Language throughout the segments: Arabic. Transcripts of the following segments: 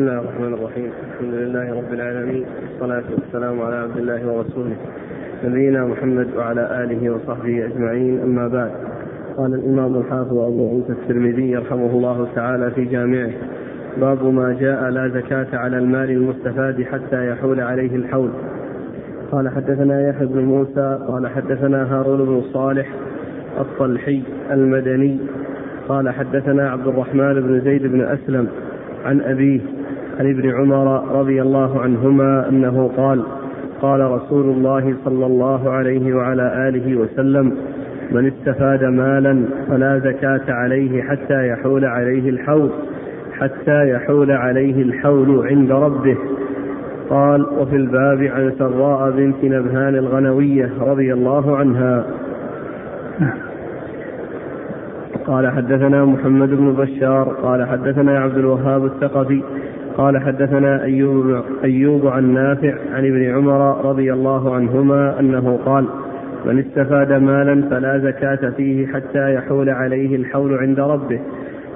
بسم الله الرحمن الرحيم. الحمد لله رب العالمين. والصلاة والسلام على عبد الله ورسوله. نبينا محمد وعلى آله وصحبه أجمعين. أما بعد. قال الإمام الحافظ أبو عيسى الترمذي رحمه الله تعالى في جامعه باب ما جاء لا زكاة على المال المستفاد حتى يحول عليه الحول. قال حدثنا يحيى بن موسى قال حدثنا هارون بن صالح الطلحي المدني قال حدثنا عبد الرحمن بن زيد بن أسلم عن أبيه عن ابن عمر رضي الله عنهما أنه قال قال رسول الله صلى الله عليه وعلى آله وسلم من استفاد مالا فلا زكاة عليه حتى يحول عليه الحول حتى يحول عليه الحول عند ربه. قال وفي الباب عن سراء بنت نبهان الغنوية رضي الله عنها. قال حدثنا محمد بن بشار قال حدثنا عبد الوهاب الثقفي قال حدثنا أيوب, أيوب عن نافع عن ابن عمر رضي الله عنهما أنه قال من استفاد مالا فلا زكاة فيه حتى يحول عليه الحول عند ربه.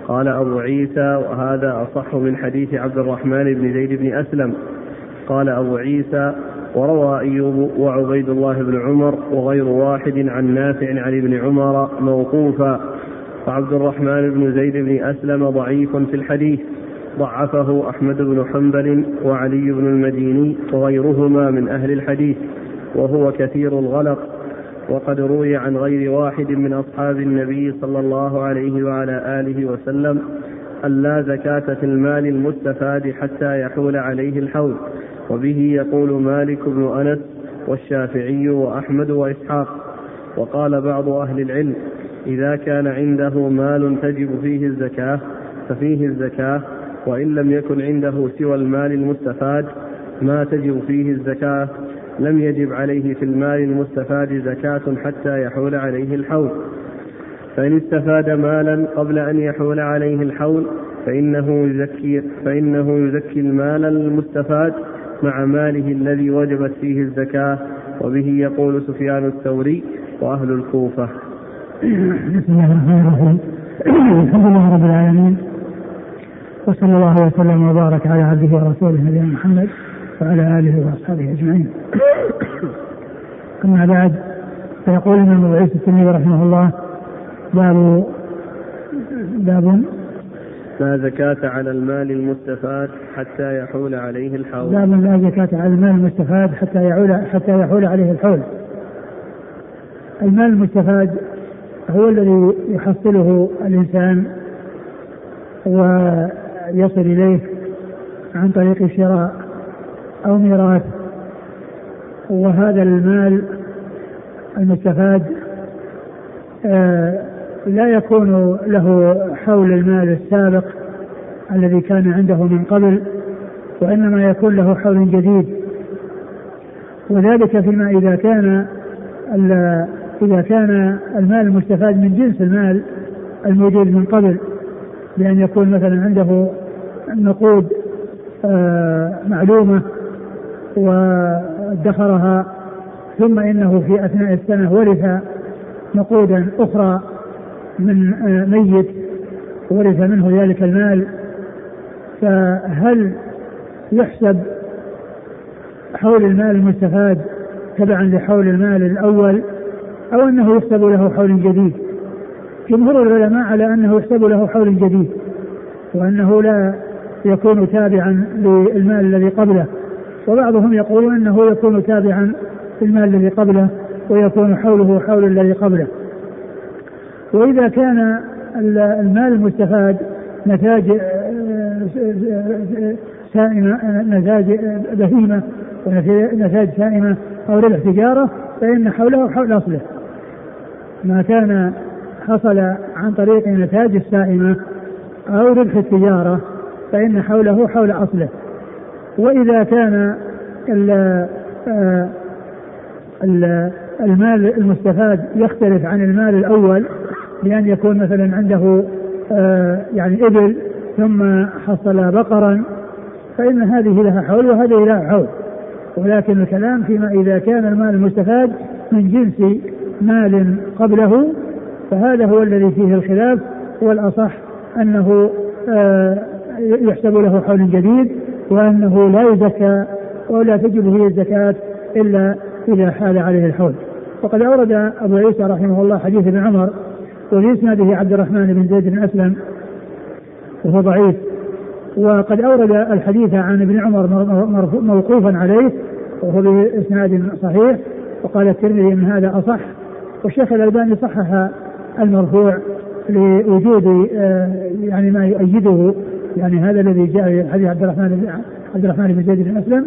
قال أبو عيسى وهذا أصح من حديث عبد الرحمن بن زيد بن أسلم. قال أبو عيسى وروى أيوب وعبيد الله بن عمر وغير واحد عن نافع عن ابن عمر موقوفا. وعبد الرحمن بن زيد بن أسلم ضعيف في الحديث. ضعفه أحمد بن حنبل وعلي بن المديني وغيرهما من أهل الحديث وهو كثير الغلط وقد روي عن غير واحد من أصحاب النبي صلى الله عليه وعلى آله وسلم أن لا زكاة في المال المستفاد حتى يحول عليه الحول. وبه يقول مالك بن أنس والشافعي وأحمد وإسحاق. وقال بعض أهل العلم إذا كان عنده مال تجب فيه الزكاة ففيه الزكاة وإن لم يكن عنده سوى المال المستفاد ما تجب فيه الزكاة. لم يجب عليه في المال المستفاد زكاة حتى يحول عليه الحول. فإن استفاد مالا قبل أن يحول عليه الحول فإنه يزكي فإنه يزكي المال المستفاد مع ماله الذي وجبت فيه الزكاة. وبه يقول سفيان الثوري وأهل الكوفة. بسم الله الرحمن الرحيم. الحمد لله رب العالمين وصلى الله وسلم وبارك على عبده ورسوله نبينا محمد وعلى آله وأصحابه أجمعين. أما بعد فيقول الإمام أبو عيسى الترمذي رحمه الله باب باب لا زكاة على المال المستفاد حتى يحول عليه الحول. باب لا زكاة على المال المستفاد حتى يحول حتى يحول عليه الحول. المال المستفاد هو الذي يحصله الإنسان ويصل إليه عن طريق شراء أو ميراث وهذا المال المستفاد آه، لا يكون له حول المال السابق الذي كان عنده من قبل وإنما يكون له حول جديد. وذلك فيما إذا كان إذا كان المال المستفاد من جنس المال الموجود من قبل بأن يكون مثلا عنده نقود آه، معلومة وادخرها ثم إنه في أثناء السنة ورث نقودا أخرى من آه، ميت ورث منه ذلك المال فهل يحسب حول المال المستفاد تبعا لحول المال الأول؟ أو أنه يحسب له حول جديد. جمهور العلماء على أنه يحسب له حول جديد وأنه لا يكون تابعا للمال الذي قبله. وبعضهم يقول أنه يكون تابعا للمال الذي قبله ويكون حوله حول الذي قبله. وإذا كان المال المستفاد نتاج سائمة نتاج بهيمة ونتاج سائمة أو ربح فإن حوله حول أصله. ما كان حصل عن طريق نتاج السائمة أو ربح التجارة فإن حوله حول أصله. وإذا كان آه، المال المستفاد يختلف عن المال الأول بأن يكون مثلا عنده آه، يعني إبل ثم حصل بقرا فإن هذه لها حول وهذه لها حول. ولكن الكلام فيما إذا كان المال المستفاد من جنس مال قبله فهذا هو الذي فيه الخلاف. والأصح أنه آه، يحسب له حول جديد وأنه لا يزكى ولا تجب فيه الزكاة إلا إذا حال عليه الحول. وقد أورد أبو عيسى رحمه الله حديث ابن عمر وفي إسناده عبد الرحمن بن زيد بن أسلم وهو ضعيف. وقد أورد الحديث عن ابن عمر موقوفا عليه وهو بإسناد صحيح. وقال الترمذي من هذا أصح والشيخ الألباني صحح المرفوع لوجود آه، يعني ما يؤيده يعني هذا الذي جاء حديث عبد الرحمن عبد الرحمن بن زيد بن أسلم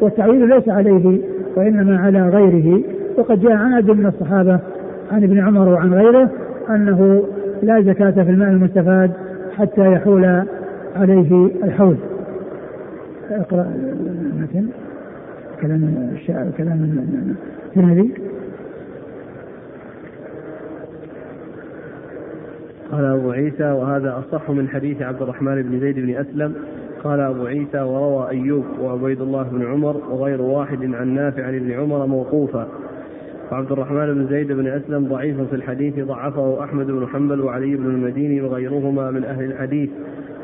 والتعويل ليس عليه وإنما على غيره وقد جاء عن عدد من الصحابة عن ابن عمر وعن غيره أنه لا زكاة في الماء المستفاد حتى يحول عليه الحول. اقرأ المتن كلام الشاعر كلام الترمذي قال أبو عيسى وهذا أصح من حديث عبد الرحمن بن زيد بن أسلم. قال أبو عيسى وروى أيوب وعبيد الله بن عمر وغير واحد عن نافع عن ابن عمر موقوفا. وعبد الرحمن بن زيد بن أسلم ضعيف في الحديث ضعفه أحمد بن حنبل وعلي بن المديني وغيرهما من أهل الحديث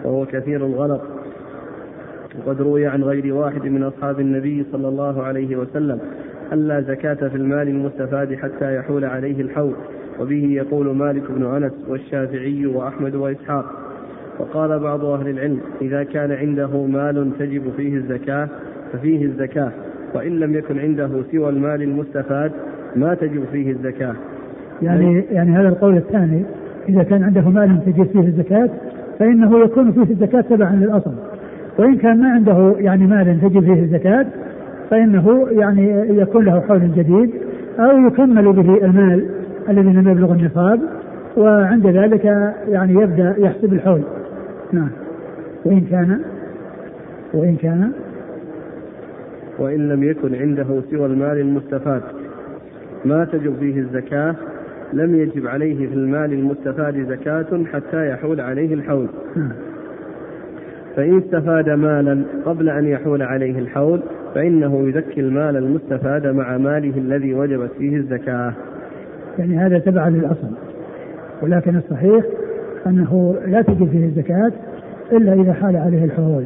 وهو كثير الغلط. وقد روي عن غير واحد من أصحاب النبي صلى الله عليه وسلم ألا زكاة في المال المستفاد حتى يحول عليه الحول. وبه يقول مالك بن أنس والشافعي وأحمد وإسحاق. وقال بعض أهل العلم إذا كان عنده مال تجب فيه الزكاة ففيه الزكاة. وإن لم يكن عنده سوى المال المستفاد ما تجب فيه الزكاة. يعني يعني هذا القول الثاني إذا كان عنده مال تجب فيه الزكاة فإنه يكون فيه الزكاة تبعا للأصل. وإن كان ما عنده يعني مال تجب فيه الزكاة فإنه يعني يكون له حول جديد أو يكمل به المال الذي لم يبلغ النصاب وعند ذلك يعني يبدأ يحسب الحول. نعم. وإن كان وإن كان. وإن لم يكن عنده سوى المال المستفاد. ما تجب فيه الزكاة لم يجب عليه في المال المستفاد زكاة حتى يحول عليه الحول. نعم. فإن استفاد مالا قبل أن يحول عليه الحول فإنه يزكي المال المستفاد مع ماله الذي وجبت فيه الزكاة. يعني هذا تبع للأصل. ولكن الصحيح أنه لا تجب فيه الزكاة إلا إذا حال عليه الحول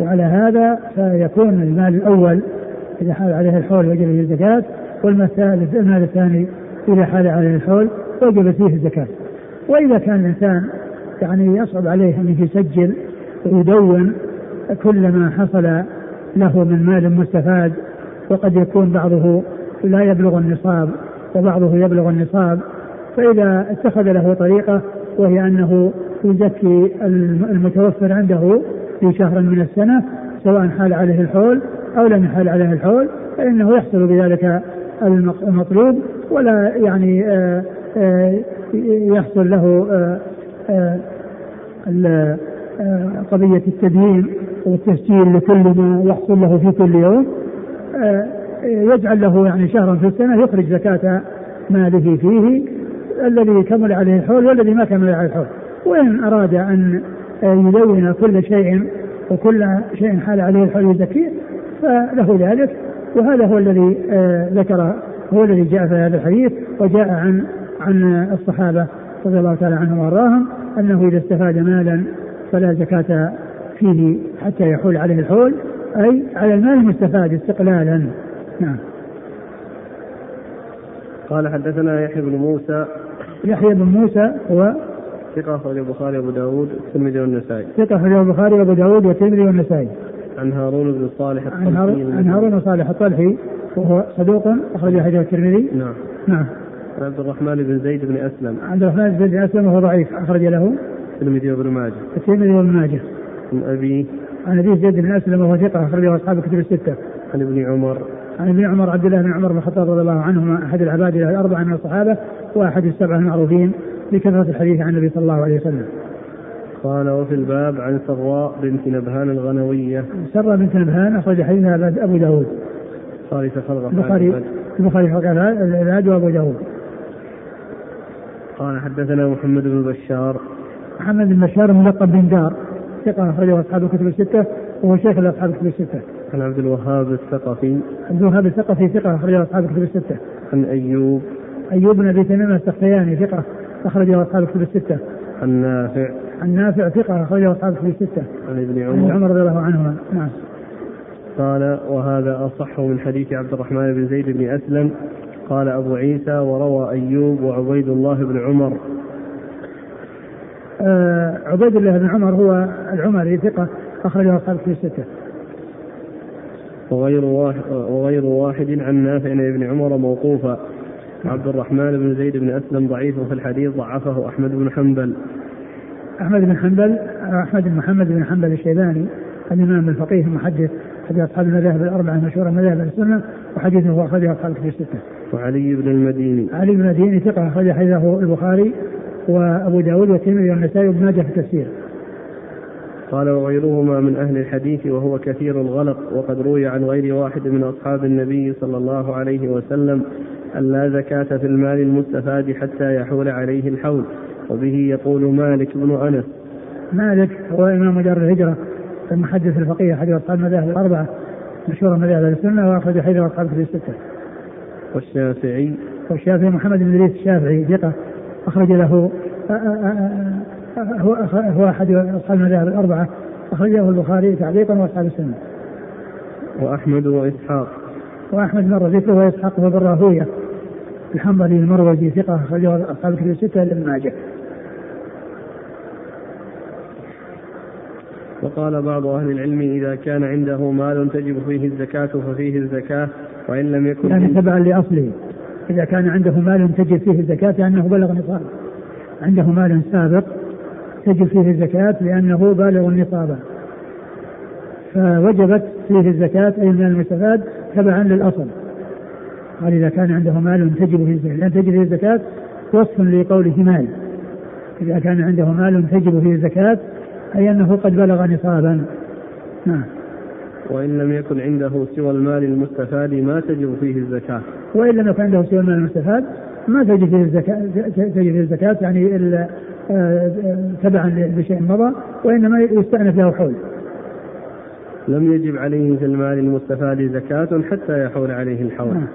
وعلى هذا فيكون المال الأول إذا حال عليه الحول وجب فيه الزكاة والمال المال الثاني إذا حال عليه الحول وجب فيه الزكاة. وإذا كان الإنسان يعني يصعب عليه أن يسجل ويدون كل ما حصل له من مال مستفاد وقد يكون بعضه لا يبلغ النصاب وبعضه يبلغ النصاب فإذا اتخذ له طريقة وهي أنه يزكي المتوفر عنده في شهر من السنة سواء حال عليه الحول أو لم يحال عليه الحول فإنه يحصل بذلك المطلوب ولا يعني آه، آه، يحصل له آه، قضية التدين والتسجيل لكل ما يحصل له في كل يوم. يجعل له يعني شهرا في السنة يخرج زكاة ماله فيه الذي كمل عليه الحول والذي ما كمل عليه الحول. وإن أراد أن يدون كل شيء وكل شيء حال عليه الحول يزكيه فله ذلك. وهذا هو الذي آه، ذكر هو الذي جاء في هذا الحديث وجاء عن عن الصحابة رضي الله تعالى عنهم وأرضاهم أنه إذا استفاد مالا فلا زكاة فيه حتى يحول عليه الحول أي على المال المستفاد استقلالا. نعم قال حدثنا يحيى بن موسى يحيى بن موسى هو ثقة أخرج البخاري وأبو داود والترمذي والنسائي. ثقة أخرج البخاري وأبو داود والترمذي والنسائي. عن هارون بن صالح الطلحي. عن هارون, عن هارون بن صالح الطلحي وهو صدوق أخرج حديث الترمذي. نعم. نعم. عن عبد الرحمن بن زيد بن أسلم. عبد الرحمن بن زيد بن أسلم وهو ضعيف أخرج له. الترمذي وابن ماجه. الترمذي وابن ماجه. عن أبي عن أبي زيد بن أسلم وهو ثقة أخرجه أصحاب الكتب الستة. عن ابن عمر عن ابن عمر عبد الله بن عمر بن الخطاب رضي الله عنهما أحد العباد الاربعه من الصحابة وأحد السبعة المعروفين بكثرة الحديث عن النبي صلى الله عليه وسلم. قال وفي الباب عن سراء بنت نبهان الغنوية. سراء بنت نبهان أخرج حديثها أبو داود. خالف خلق البخاري البخاري خلق العباد وأبو داود. قال حدثنا محمد بن بشار. محمد بن بشار ملقب بن دار ثقة أخرجه أصحاب الكتب الستة وهو شيخ لأصحاب الكتب الستة. عن عبد الوهاب الثقفي. عبد الوهاب الثقفي ثقة أخرجه أصحاب الكتب الستة. عن أيوب. أيوب بن أبي تميم السختياني ثقة أخرجه أصحاب الكتب الستة. عن نافع عن نافع ثقة أخرجه أصحاب في ستة عن ابن عن عمر عمر رضي الله عنهما نعم قال وهذا أصح من حديث عبد الرحمن بن زيد بن أسلم قال أبو عيسى وروى أيوب وعبيد الله بن عمر عبيد الله بن عمر هو العمري ثقة أخرجه أصحاب في ستة وغير واحد, وغير واحد عن نافع ابن عمر موقوفا. عبد الرحمن بن زيد بن أسلم ضعيف في الحديث ضعفه أحمد بن حنبل. أحمد بن حنبل أحمد بن محمد بن حنبل الشيباني الإمام الفقيه المحدث أحد أصحاب المذاهب الأربعة المشهورة مذاهب السنة وحديثه أخرجه أصحاب في الستة. وعلي بن المديني. علي بن المديني ثقة أخرج حديثه البخاري. وأبو داود والترمذي والنسائي وابن ماجه في التفسير. قال وغيرهما من أهل الحديث وهو كثير الغلط وقد روي عن غير واحد من أصحاب النبي صلى الله عليه وسلم أن لا زكاة في المال المستفاد حتى يحول عليه الحول وبه يقول مالك بن أنس مالك هو إمام دار الهجرة المحدث الفقيه أحد أصحاب المذاهب الأربعة مشهورة مذاهب السنة وأخرج حديث أصحاب في الستة. والشافعي والشافعي محمد بن إدريس الشافعي ثقة أخرج له آه، آه، آه، هو هو أحد أصحاب المذاهب الأربعة أخرجه البخاري تعليقا وأصحاب السنة. وأحمد وإسحاق وأحمد مر ذكره وإسحاق بن راهوية الحنظلي المروزي ثقة أخرجه أصحاب الكتب الستة لابن ماجه. وقال بعض أهل العلم إذا كان عنده مال تجب فيه الزكاة ففيه الزكاة وإن لم يكن يعني تبعا لأصله إذا كان عنده مال تجب فيه الزكاة لأنه بلغ نصاب عنده مال سابق تجب فيه الزكاة لأنه بالغ نصابا فوجبت فيه الزكاة أي من المستفاد تبعا للأصل. قال إذا كان عنده مال تجب فيه الزكاة لأن تجب فيه الزكاة وصف لقوله مال. إذا كان عنده مال تجب فيه الزكاة أي أنه قد بلغ نصابا. نعم. وإن لم يكن عنده سوى المال المستفاد ما تجب فيه الزكاة. وإن لم يكن عنده سوى المال المستفاد ما تجب فيه الزكاة تجب فيه الزكاة يعني إلا آه، تبعا لشيء مضى وإنما يستأنف له حول. لم يجب عليه في المال المستفاد زكاة حتى يحول عليه الحول. نعم.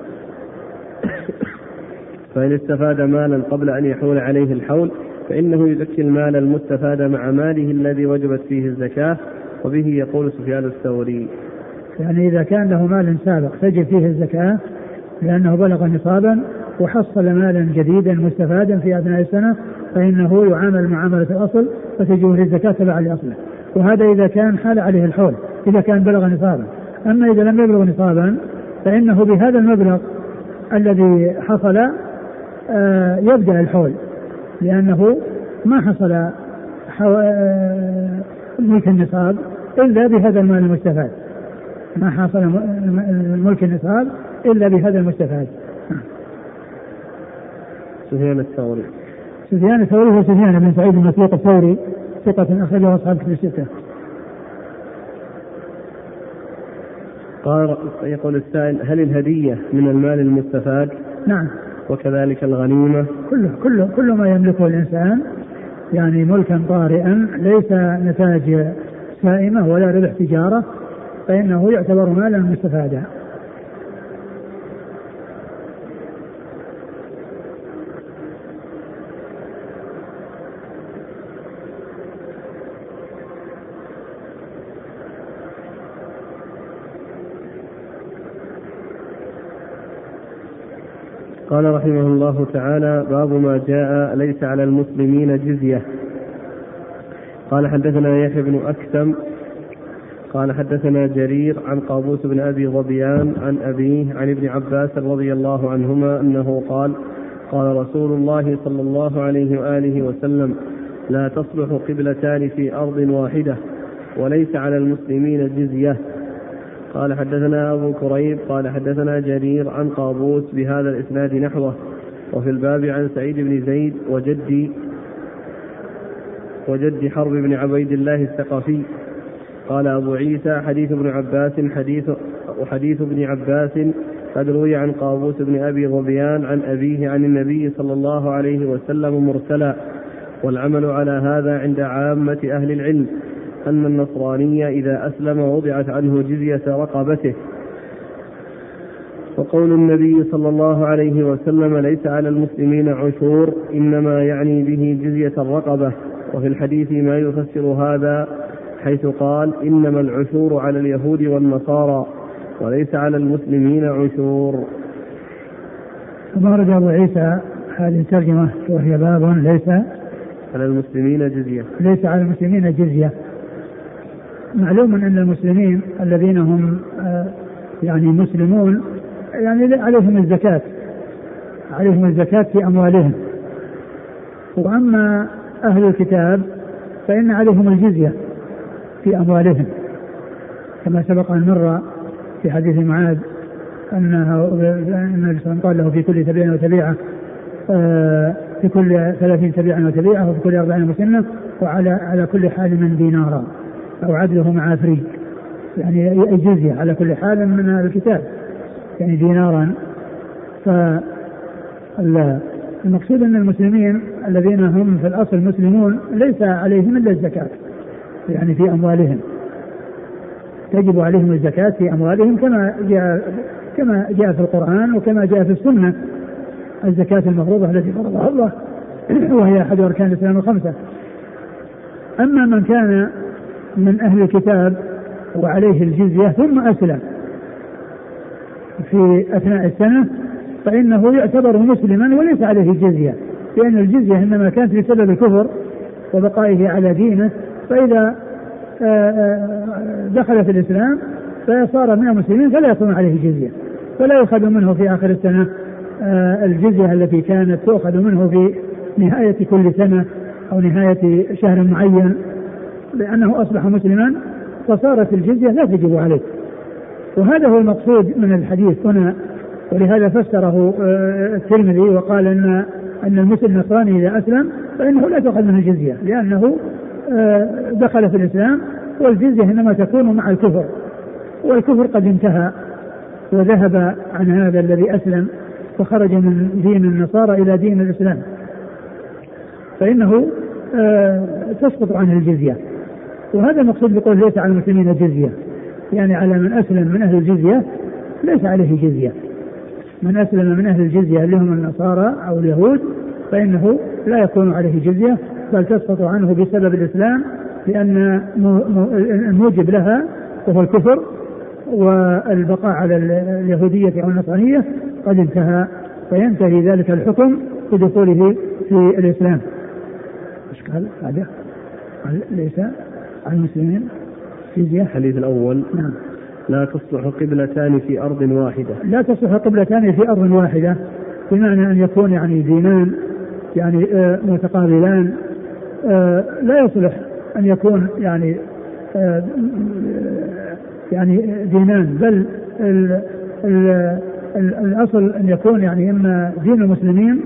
فإن استفاد مالا قبل أن يحول عليه الحول فإنه يزكي المال المستفاد مع ماله الذي وجبت فيه الزكاة وبه يقول سفيان الثوري. يعني إذا كان له مال سابق تجب فيه الزكاة لأنه بلغ نصابا وحصل مالا جديدا مستفادا في أثناء السنة فإنه يعامل معاملة الأصل فتجب فيه الزكاة تبعا لأصله. وهذا إذا كان حال عليه الحول إذا كان بلغ نصابا. أما إذا لم يبلغ نصابا فإنه بهذا المبلغ الذي حصل آه، يبدأ الحول لأنه ما حصل ملك النصاب إلا بهذا المال المستفاد ما حصل ملك النصاب إلا بهذا المستفاد سفيان الثوري سفيان الثوري هو سفيان بن سعيد بن الثوري ثقة أخرجه أصحاب كتب الستة. قال يقول السائل هل الهدية من المال المستفاد؟ نعم. وكذلك الغنيمة؟ كله كله كل ما يملكه الإنسان يعني ملكا طارئا ليس نتاج سائمة ولا ربح تجارة فإنه يعتبر مالا مستفادا. قال رحمه الله تعالى باب ما جاء ليس على المسلمين جزية. قال حدثنا يحيى بن أكثم قال حدثنا جرير عن قابوس بن أبي ظبيان عن أبيه عن ابن عباس رضي الله عنهما أنه قال قال رسول الله صلى الله عليه وآله وسلم لا تصلح قبلتان في أرض واحدة وليس على المسلمين جزية. قال حدثنا أبو كريب قال حدثنا جرير عن قابوس بهذا الإسناد نحوه وفي الباب عن سعيد بن زيد وجدي وجد حرب بن عبيد الله الثقفي. قال أبو عيسى حديث ابن عباس حديث وحديث ابن عباس قد روي عن قابوس بن أبي ظبيان عن أبيه عن النبي صلى الله عليه وسلم مرسلا والعمل على هذا عند عامة أهل العلم. أن النصراني إذا أسلم وضعت عنه جزية رقبته. وقول النبي صلى الله عليه وسلم ليس على المسلمين عشور إنما يعني به جزية الرقبة. وفي الحديث ما يفسر هذا حيث قال إنما العشور على اليهود والنصارى وليس على المسلمين عشور. ثم ورد أبو عيسى هذه الترجمة وهي باب ليس على المسلمين جزية. ليس على المسلمين جزية. معلوم أن المسلمين الذين هم آه، يعني مسلمون يعني عليهم الزكاة عليهم الزكاة في أموالهم. وأما أهل الكتاب فإن عليهم الجزية في أموالهم. كما سبق أن مر في حديث معاذ أنه النبي صلى قال له في كل تبيعة وتبيعة آه، في كل ثلاثين تبيعة وتبيعة وفي كل أربعين مسنة وعلى على كل حال من دينارا. أو عدله مع فريق يعني الجزية على كل حال من الكتاب. يعني دينارا. ف المقصود أن المسلمين الذين هم في الأصل مسلمون ليس عليهم إلا الزكاة. يعني في أموالهم. تجب عليهم الزكاة في أموالهم كما جاء كما جاء في القرآن وكما جاء في السنة. الزكاة المفروضة التي فرضها الله. وهي أحد أركان الإسلام الخمسة. أما من كان من أهل الكتاب وعليه الجزية ثم أسلم. في أثناء السنة فإنه يعتبر مسلما وليس عليه جزية لأن الجزية إنما كانت بسبب الكفر وبقائه على دينه فإذا آه، آه، دخل في الإسلام فصار من المسلمين فلا يكون عليه جزية فلا يؤخذ منه في آخر السنة آه، الجزية التي كانت تؤخذ منه في نهاية كل سنة أو نهاية شهر معين. لأنه أصبح مسلما فصارت الجزية لا تجب عليه. وهذا هو المقصود من الحديث هنا ولهذا فسره آه، الترمذي وقال إن إن المسلم النصراني إذا أسلم فإنه لا تؤخذ منه الجزية لأنه آه، دخل في الإسلام والجزية إنما تكون مع الكفر والكفر قد انتهى وذهب عن هذا الذي أسلم فخرج من دين النصارى إلى دين الإسلام. فإنه آه، تسقط عنه الجزية. وهذا المقصود بقول ليس على المسلمين جزية. يعني على من أسلم من أهل الجزية ليس عليه جزية. من أسلم من أهل الجزية اللي هم النصارى أو اليهود فإنه لا يكون عليه جزية بل تسقط عنه بسبب الإسلام لأن الموجب لها وهو الكفر والبقاء على اليهودية أو النصرانية قد انتهى فينتهي ذلك الحكم بدخوله في الإسلام. إيش قال؟ هذا ليس المسلمين؟ جزية الحديث الأول نعم. لا تصلح قبلتان في أرض واحدة. لا تصلح قبلتان في أرض واحدة بمعنى أن يكون يعني دينان يعني آه متقابلان آه لا يصلح أن يكون يعني آه يعني دينان بل ال ال ال الأصل أن يكون يعني إما دين المسلمين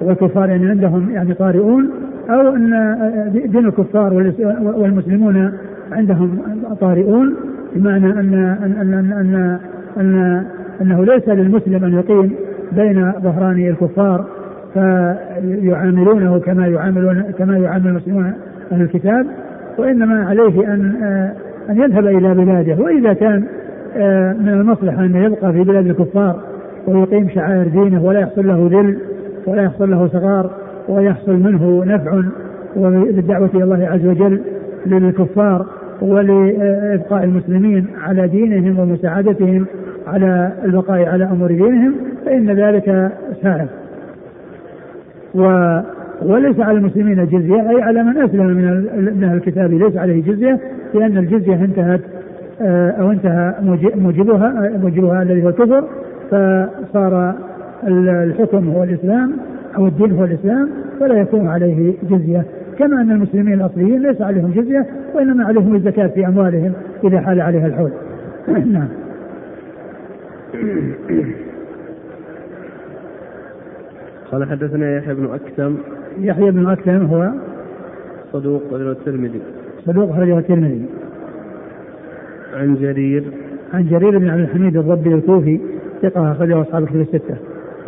والكفار يعني عندهم يعني طارئون أو أن آه، دين الكفار والمسلمون عندهم طارئون بمعنى أن أن أن أن, أن, أن أنه ليس للمسلم أن يقيم بين ظهراني الكفار فيعاملونه كما يعاملون كما يعامل المسلمون أهل الكتاب وإنما عليه أن أن يذهب إلى بلاده. وإذا كان من المصلحة أن يبقى في بلاد الكفار ويقيم شعائر دينه ولا يحصل له ذل ولا يحصل له صغار ويحصل منه نفع وبالدعوة إلى الله عز وجل للكفار ولإبقاء المسلمين على دينهم ومساعدتهم على البقاء على أمور دينهم فإن ذلك سائر و وليس على المسلمين جزية أي على من أسلم من أهل الكتاب ليس عليه جزية لأن الجزية انتهت آه، أو انتهى موجبها موجبها الذي هو الكفر فصار الحكم هو الإسلام أو الدين هو الإسلام فلا يكون عليه جزية. كما أن المسلمين الأصليين ليس عليهم جزية وإنما عليهم الزكاة في أموالهم إذا حال عليها الحول. نعم. قال حدثنا يحيى بن أكثم. يحيى بن أكثم هو صدوق أخرجه الترمذي. صدوق أخرجه الترمذي. عن جرير. عن جرير بن عبد الحميد الضبي الكوفي ثقة أخرجه أصحاب الكتب الستة.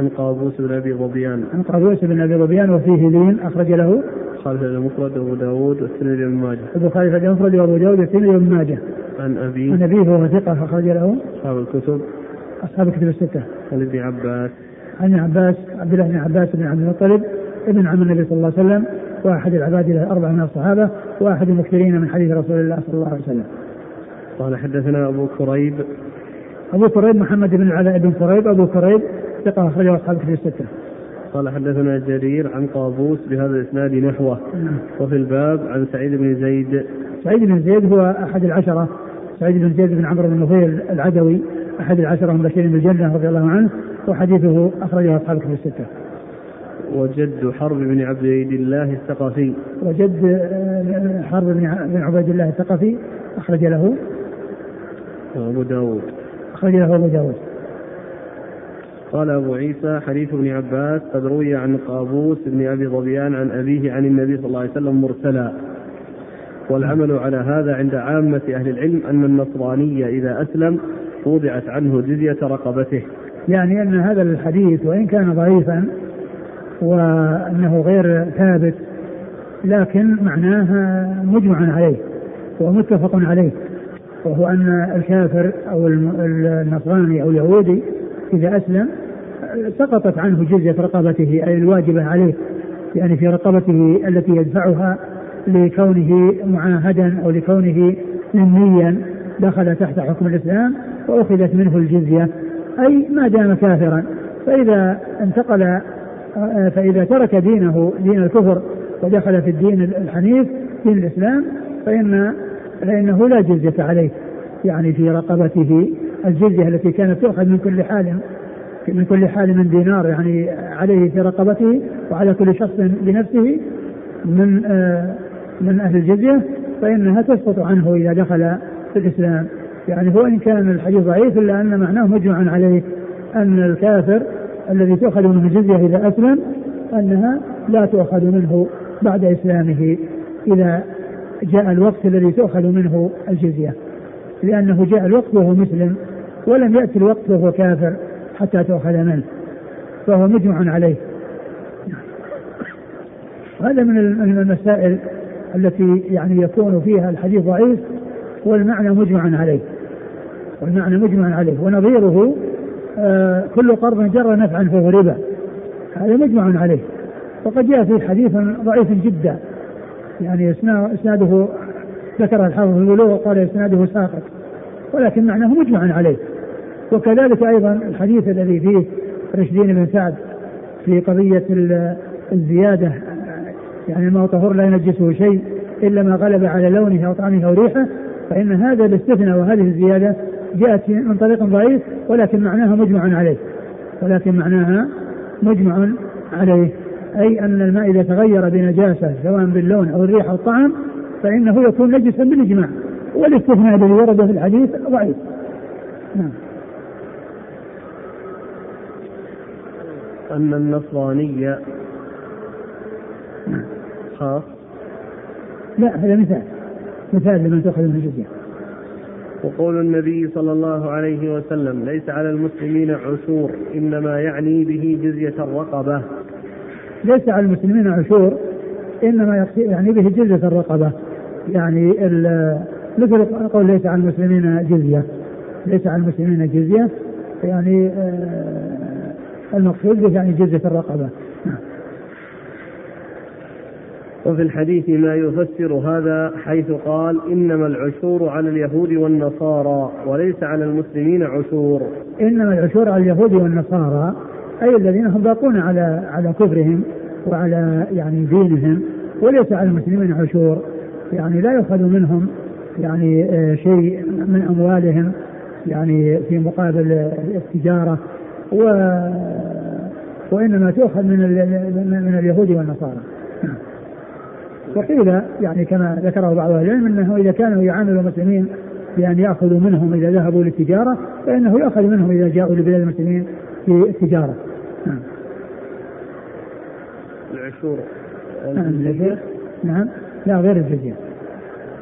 عن قابوس بن أبي ظبيان. عن قابوس بن أبي ظبيان وفيه لين أخرج له. البخاري في المفرد وابو داود والترمذي وابن ماجه. البخاري في المفرد وأبو داود والترمذي وابن ماجه. عن أبي. عن ابيه وهو ثقة أخرج له. أصحاب الكتب. أصحاب الكتب الستة. عن ابن عباس. عن عباس عبد الله بن عباس بن عبد المطلب ابن عم النبي صلى الله عليه وسلم وأحد العباد الأربعة من الصحابة وأحد المكثرين من حديث رسول الله صلى الله عليه وسلم. قال حدثنا أبو كريب. أبو كريب محمد بن العلاء بن كريب أبو كريب ثقة أخرجه أصحاب كتب الستة. قال حدثنا جرير عن قابوس بهذا الإسناد نحوه. وفي الباب عن سعيد بن زيد سعيد بن زيد هو أحد العشرة سعيد بن زيد بن عمرو بن نفيل العدوي أحد العشرة المبشرين بالجنة رضي الله عنه وحديثه أخرجه أصحاب كتب الستة. وجد حرب بن عبيد الله الثقفي وجد آه، حرب بن عبيد الله الثقفي أخرج له أبو داود أخرج له أبو داود قال أبو عيسى حديث ابن عباس قد روي عن قابوس بن أبي ظبيان عن أبيه عن النبي صلى الله عليه وسلم مرسلا. والعمل على هذا عند عامة أهل العلم أن النصراني إذا أسلم وضعت عنه جزية رقبته. يعني أن هذا الحديث وإن كان ضعيفا وأنه غير ثابت لكن معناه مجمع عليه ومتفق عليه وهو أن الكافر أو النصراني أو اليهودي إذا أسلم سقطت عنه جزية رقبته أي الواجبة عليه يعني في رقبته التي يدفعها لكونه معاهدا أو لكونه ذميا دخل تحت حكم الإسلام وأخذت منه الجزية أي ما دام كافرا. فإذا انتقل فإذا ترك دينه دين الكفر ودخل في الدين الحنيف دين الإسلام فإن فإنه لا جزية عليه يعني في رقبته الجزية التي كانت تؤخذ من كل حال. من كل حال من دينار يعني عليه في رقبته وعلى كل شخص بنفسه من آه من أهل الجزية فإنها تسقط عنه إذا دخل في الإسلام. يعني هو إن كان الحديث ضعيف إلا أن معناه مجمع عليه أن الكافر الذي تؤخذ منه الجزية إذا أسلم أنها لا تؤخذ منه بعد إسلامه إذا جاء الوقت الذي تؤخذ منه الجزية. لأنه جاء الوقت وهو مسلم ولم يأتي الوقت وهو كافر. حتى تؤخذ منه فهو مجمع عليه. هذا من المسائل التي يعني يكون فيها الحديث ضعيف والمعنى مجمع عليه. والمعنى مجمع عليه. ونظيره آه كل قرض جر نفعا فهو ربا. هذا مجمع عليه. وقد جاء في حديث ضعيف جدا. يعني إسناده ذكر الحافظ في البلوغ وقال إسناده ساقط. ولكن معناه مجمع عليه. وكذلك أيضا الحديث الذي فيه رشدين بن سعد في قضية الزيادة يعني الماء طهور لا ينجسه شيء إلا ما غلب على لونه أو طعمه أو ريحه فإن هذا الاستثناء وهذه الزيادة جاءت من طريق ضعيف ولكن معناها مجمع عليه. ولكن معناها مجمع عليه. أي أن الماء إذا تغير بنجاسة سواء باللون أو الريح أو الطعم فإنه يكون نجسا بالإجماع. والاستثناء الذي ورد في الحديث ضعيف. نعم. أن النصراني خاص؟ لا هذا مثال. مثال لمن تؤخذ من الجزية وقول النبي صلى الله عليه وسلم ليس على المسلمين عشور إنما يعني به جزية الرقبة. ليس على المسلمين عشور إنما يعني به جزية الرقبة. يعني مثل قول ليس على المسلمين جزية. ليس على المسلمين جزية يعني آه، المقصود به يعني جزية الرقبة. وفي الحديث ما يفسر هذا حيث قال إنما العشور على اليهود والنصارى وليس على المسلمين عشور. إنما العشور على اليهود والنصارى أي الذين هم باقون على على كفرهم وعلى يعني دينهم وليس على المسلمين عشور. يعني لا يؤخذ منهم يعني آه، شيء من أموالهم يعني في مقابل التجارة. و وإنما تؤخذ من من اليهود والنصارى. وقيل يعني كما ذكره بعض أهل العلم إنه إذا كانوا يعاملوا المسلمين بأن يأخذوا منهم إذا ذهبوا للتجارة فإنه ياخذ منهم إذا جاءوا لبلاد المسلمين في التجاره. العشور نعم نعم لا غير الجزية.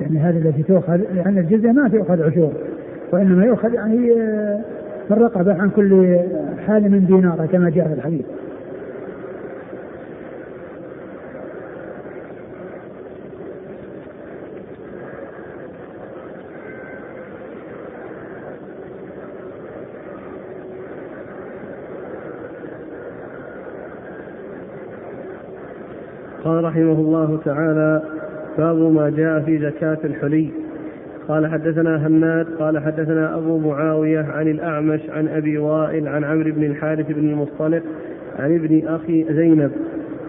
يعني هذه التي تؤخذ لأن الجزية ما تؤخذ عشور وإنما يؤخذ يعني في الرقبة عن كل حال من دينار كما جاء في الحديث. قال رحمه الله تعالى باب ما جاء في زكاة الحلي قال حدثنا هناد قال حدثنا أبو معاوية عن الأعمش عن أبي وائل عن عمرو بن الحارث بن المصطلق عن ابن أخي زينب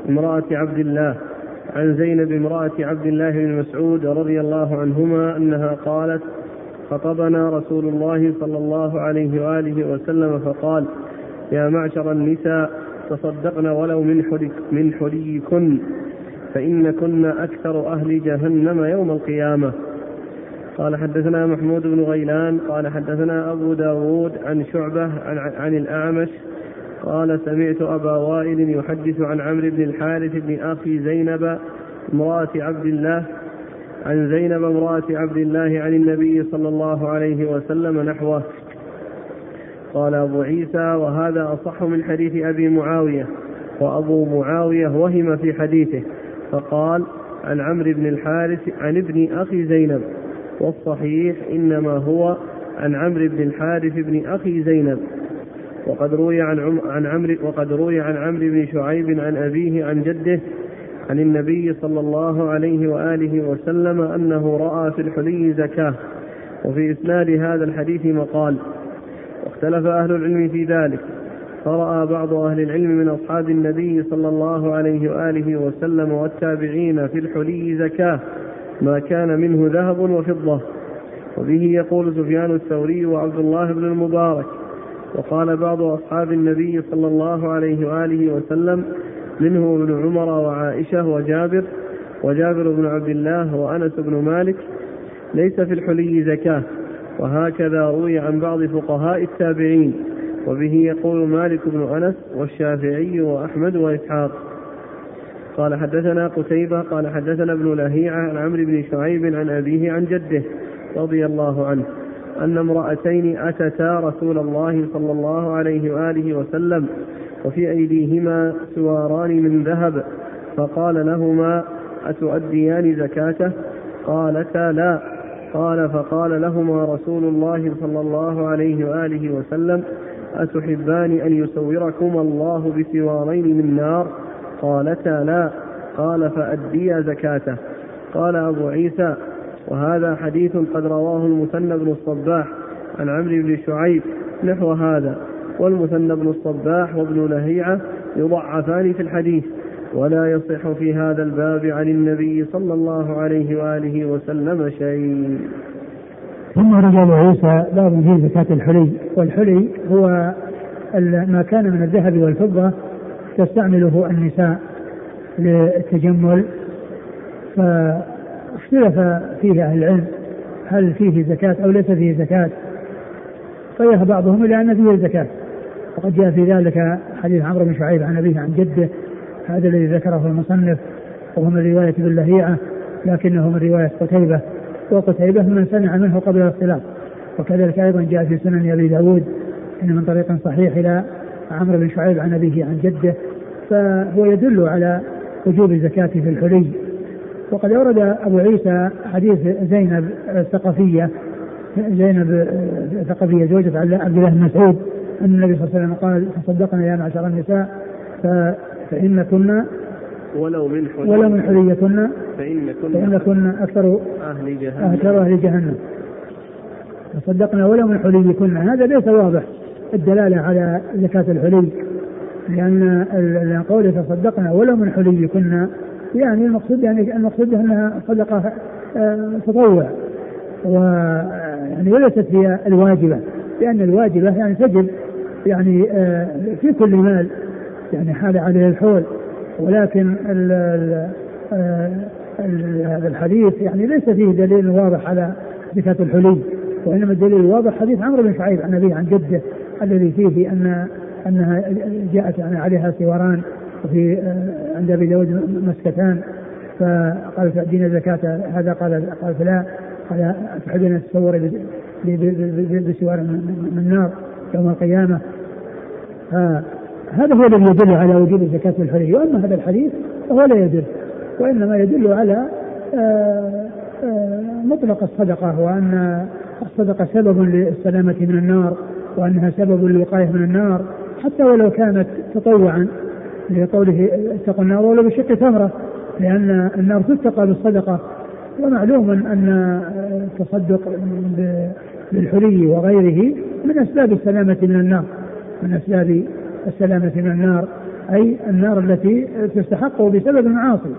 امرأة عبد الله عن زينب امرأة عبد الله بن مسعود رضي الله عنهما أنها قالت خطبنا رسول الله صلى الله عليه وآله وسلم فقال يا معشر النساء تصدقن ولو من حلي من حليكن فإن كن أكثر أهل جهنم يوم القيامة. قال حدثنا محمود بن غيلان قال حدثنا أبو داود عن شعبة عن, عن الأعمش قال سمعت أبا وائل يحدث عن عمرو بن الحارث بن أخي زينب امرأة عبد الله عن زينب امرأة عبد الله عن النبي صلى الله عليه وسلم نحوه. قال أبو عيسى وهذا أصح من حديث أبي معاوية وأبو معاوية وهم في حديثه فقال عن عمرو بن الحارث عن ابن أخي زينب. والصحيح إنما هو عن عمرو بن الحارث بن أخي زينب. وقد روي عن عم عن عمرو وقد روي عن عمرو بن شعيب عن أبيه عن جده عن النبي صلى الله عليه وآله وسلم أنه رأى في الحلي زكاة وفي إسناد هذا الحديث مقال واختلف أهل العلم في ذلك فرأى بعض أهل العلم من أصحاب النبي صلى الله عليه وآله وسلم والتابعين في الحلي زكاة ما كان منه ذهب وفضة. وبه يقول سفيان الثوري وعبد الله بن المبارك. وقال بعض أصحاب النبي صلى الله عليه وآله وسلم منه ابن عمر وعائشة وجابر وجابر بن عبد الله وأنس بن مالك ليس في الحلي زكاة. وهكذا روي عن بعض فقهاء التابعين. وبه يقول مالك بن أنس والشافعي وأحمد وإسحاق. قال حدثنا قتيبة قال حدثنا ابن لهيعة عن عمرو بن شعيب عن أبيه عن جده رضي الله عنه أن امرأتين أتتا رسول الله صلى الله عليه وآله وسلم وفي أيديهما سواران من ذهب فقال لهما أتؤديان زكاته؟ قالتا لا. قال فقال لهما رسول الله صلى الله عليه وآله وسلم أتحبان أن يسوركما الله بسوارين من نار؟ قالتا لا قال فأديا زكاته. قال أبو عيسى وهذا حديث قد رواه المثنى بن الصباح عن عمرو بن شعيب نحو هذا والمثنى بن الصباح وابن لهيعة يضعفان في الحديث ولا يصح في هذا الباب عن النبي صلى الله عليه وآله وسلم شيء. ثم رجال عيسى باب في زكاة الحلي والحلي هو ما كان من الذهب والفضة تستعمله النساء للتجمل. فاختلف فيه أهل العلم هل فيه زكاة أو ليس فيه زكاة. فيه بعضهم إلى أن فيه زكاة. وقد جاء في ذلك حديث عمرو بن شعيب عن أبيه عن جده. هذا الذي ذكره المصنف وهو من رواية ابن لهيعة لكنه من رواية قتيبة. وقتيبة من سمع منه قبل الاختلاف وكذلك أيضا جاء في سنن أبي داود إن من طريق صحيح إلى عمرو بن شعيب عن أبيه عن جده فهو يدل على وجوب الزكاة في الحلي. وقد أورد أبو عيسى حديث زينب الثقفية زينب الثقفية زوجة عبد الله بن مسعود أن النبي صلى الله عليه وسلم قال تصدقنا يا معشر النساء فإن كنا ولو من حلي ولو من حليكن فإن كنا فإن كنا أكثر أهل جهنم. أكثر أهل جهنم. تصدقنا ولو من حليكن. هذا ليس واضح. الدلالة على زكاة الحلي لأن قوله تصدقنا ولو من حليكن يعني المقصود يعني المقصود أنها صدقة آه، تطوع و يعني وليست هي الواجبة لأن الواجبة يعني تجب يعني آه، في كل مال يعني حال عليه الحول ولكن آه، هذا الحديث يعني ليس فيه دليل واضح على زكاة الحلي وإنما الدليل الواضح حديث عمرو بن شعيب عن أبيه عن جده الذي فيه أن أنها جاءت يعني عليها سواران وفي آه، عند أبي داود مسكتان فقال تأدين زكاة هذا قال قال فلا قال تحبين ان تتصور بسوار من النار يوم القيامة. هذا هو الذي يدل على وجوب زكاة الحلي وأما هذا الحديث فهو لا يدل وإنما يدل على آه، آه، مطلق الصدقة وأن الصدقة سبب للسلامة من النار. وأنها سبب للوقاية من النار حتى ولو كانت تطوعا لقوله اتقوا النار ولو بشق تمرة لأن النار تتقى بالصدقة. ومعلوم أن التصدق بالحلي وغيره من أسباب السلامة من النار من أسباب السلامة من النار أي النار التي تستحق بسبب المعاصي.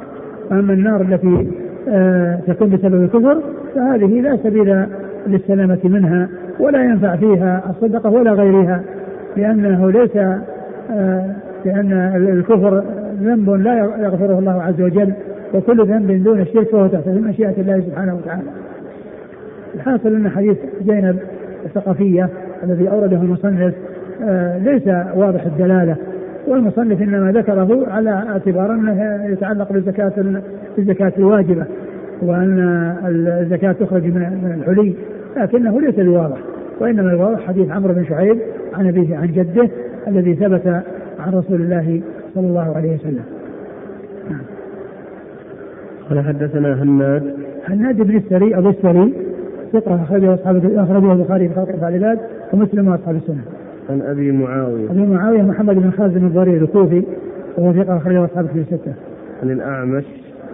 أما النار التي آه، تكون بسبب الكفر فهذه لا سبيل للسلامة منها ولا ينفع فيها الصدقة ولا غيرها لأنه ليس آه، لأن الكفر ذنب لا يغفره الله عز وجل وكل ذنب دون الشرك فهو تحت مشيئة الله سبحانه وتعالى. الحاصل أن حديث زينب الثقفية الذي أورده المصنف آه، ليس واضح الدلالة والمصنف إنما ذكره على اعتبار أنه يتعلق بالزكاة بالزكاة الواجبة وأن الزكاة تخرج من الحلي لكنه ليس بواضح وإنما الواضح حديث عمرو بن شعيب عن أبيه عن جده الذي ثبت عن رسول الله صلى الله عليه وسلم نعم. قال حدثنا هناد هناد بن السري أبو السري ثقة أخرجه أصحاب أخرجه البخاري في خلق العباد ومسلم وأصحاب السنة. عن أبي معاوية. أبي معاوية محمد بن خازن الضرير الكوفي وهو ثقة أخرجه أصحاب في الستة. عن الأعمش.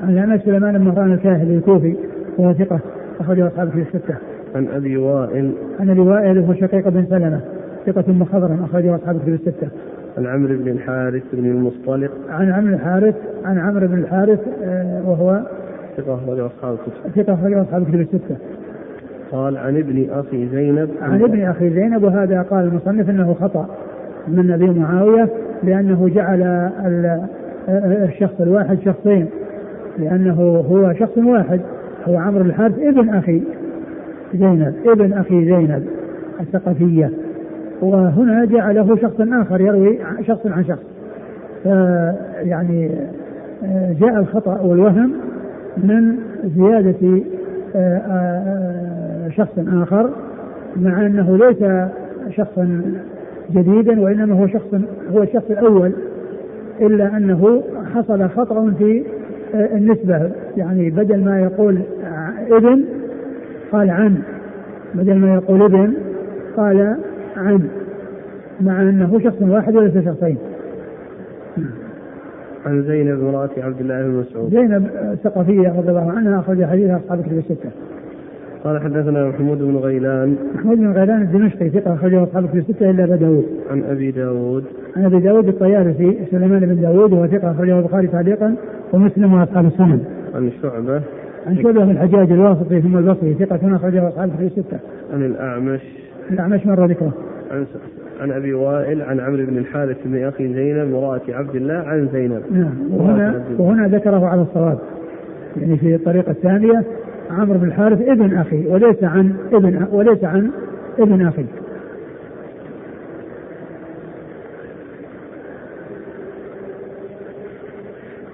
عن الأعمش سليمان بن مهران الكاهلي الكوفي وهو ثقة أخرجه أصحاب في الستة. عن أبي وائل. عن أبي وائل وهو شقيق بن سلمة ثقة مخضرم أخرجه أصحاب في الستة. عن عمرو بن الحارث بن المصطلق. عن عمرو الحارث عن عمرو بن الحارث آه، وهو ثقة أخرجه أصحاب الكتب. ثقة أخرجه أصحاب الكتب الستة. قال عن ابن أخي زينب عن ابن أخي زينب وهذا قال المصنف أنه خطأ من أبي معاوية لأنه جعل الشخص الواحد شخصين لأنه هو شخص واحد هو عمرو الحارث ابن أخي زينب ابن أخي زينب الثقفية. وهنا جعله شخص آخر يروي شخص عن شخص. فيعني جاء الخطأ والوهم من زيادة آه، آه، شخص آخر مع أنه ليس شخصا جديدا وإنما هو شخص هو الشخص الأول إلا أنه حصل خطأ في آه، النسبة. يعني بدل ما يقول ابن قال عن بدل ما يقول ابن قال عن مع أنه شخص واحد وليس شخصين. عن زينب امرأة عبد الله بن مسعود. زينب ثقفية رضي الله عنها أخرج حديثها أصحاب الكتب الستة. قال حدثنا محمود بن غيلان. محمود بن غيلان الدمشقي ثقة أخرجه أصحاب الكتب الستة إلا أبا داود. عن أبي داود. عن أبي داود الطيالسي سليمان بن داود وهو ثقة أخرجه البخاري تعليقا ومسلم وأصحاب السنن. عن شعبة. عن بن الحجاج الواسطي ثم البصري ثقة أخرجه أصحاب الكتب الستة عن الأعمش الأعمش مر ذكره عن عن أبي وائل عن عمرو بن الحارث بن أخي زينب مرأة عبد الله عن زينب. نعم وهنا وهنا ذكره على الصواب. يعني في الطريقة الثانية عمرو بن الحارث ابن أخي وليس عن ابن وليس عن ابن أخي.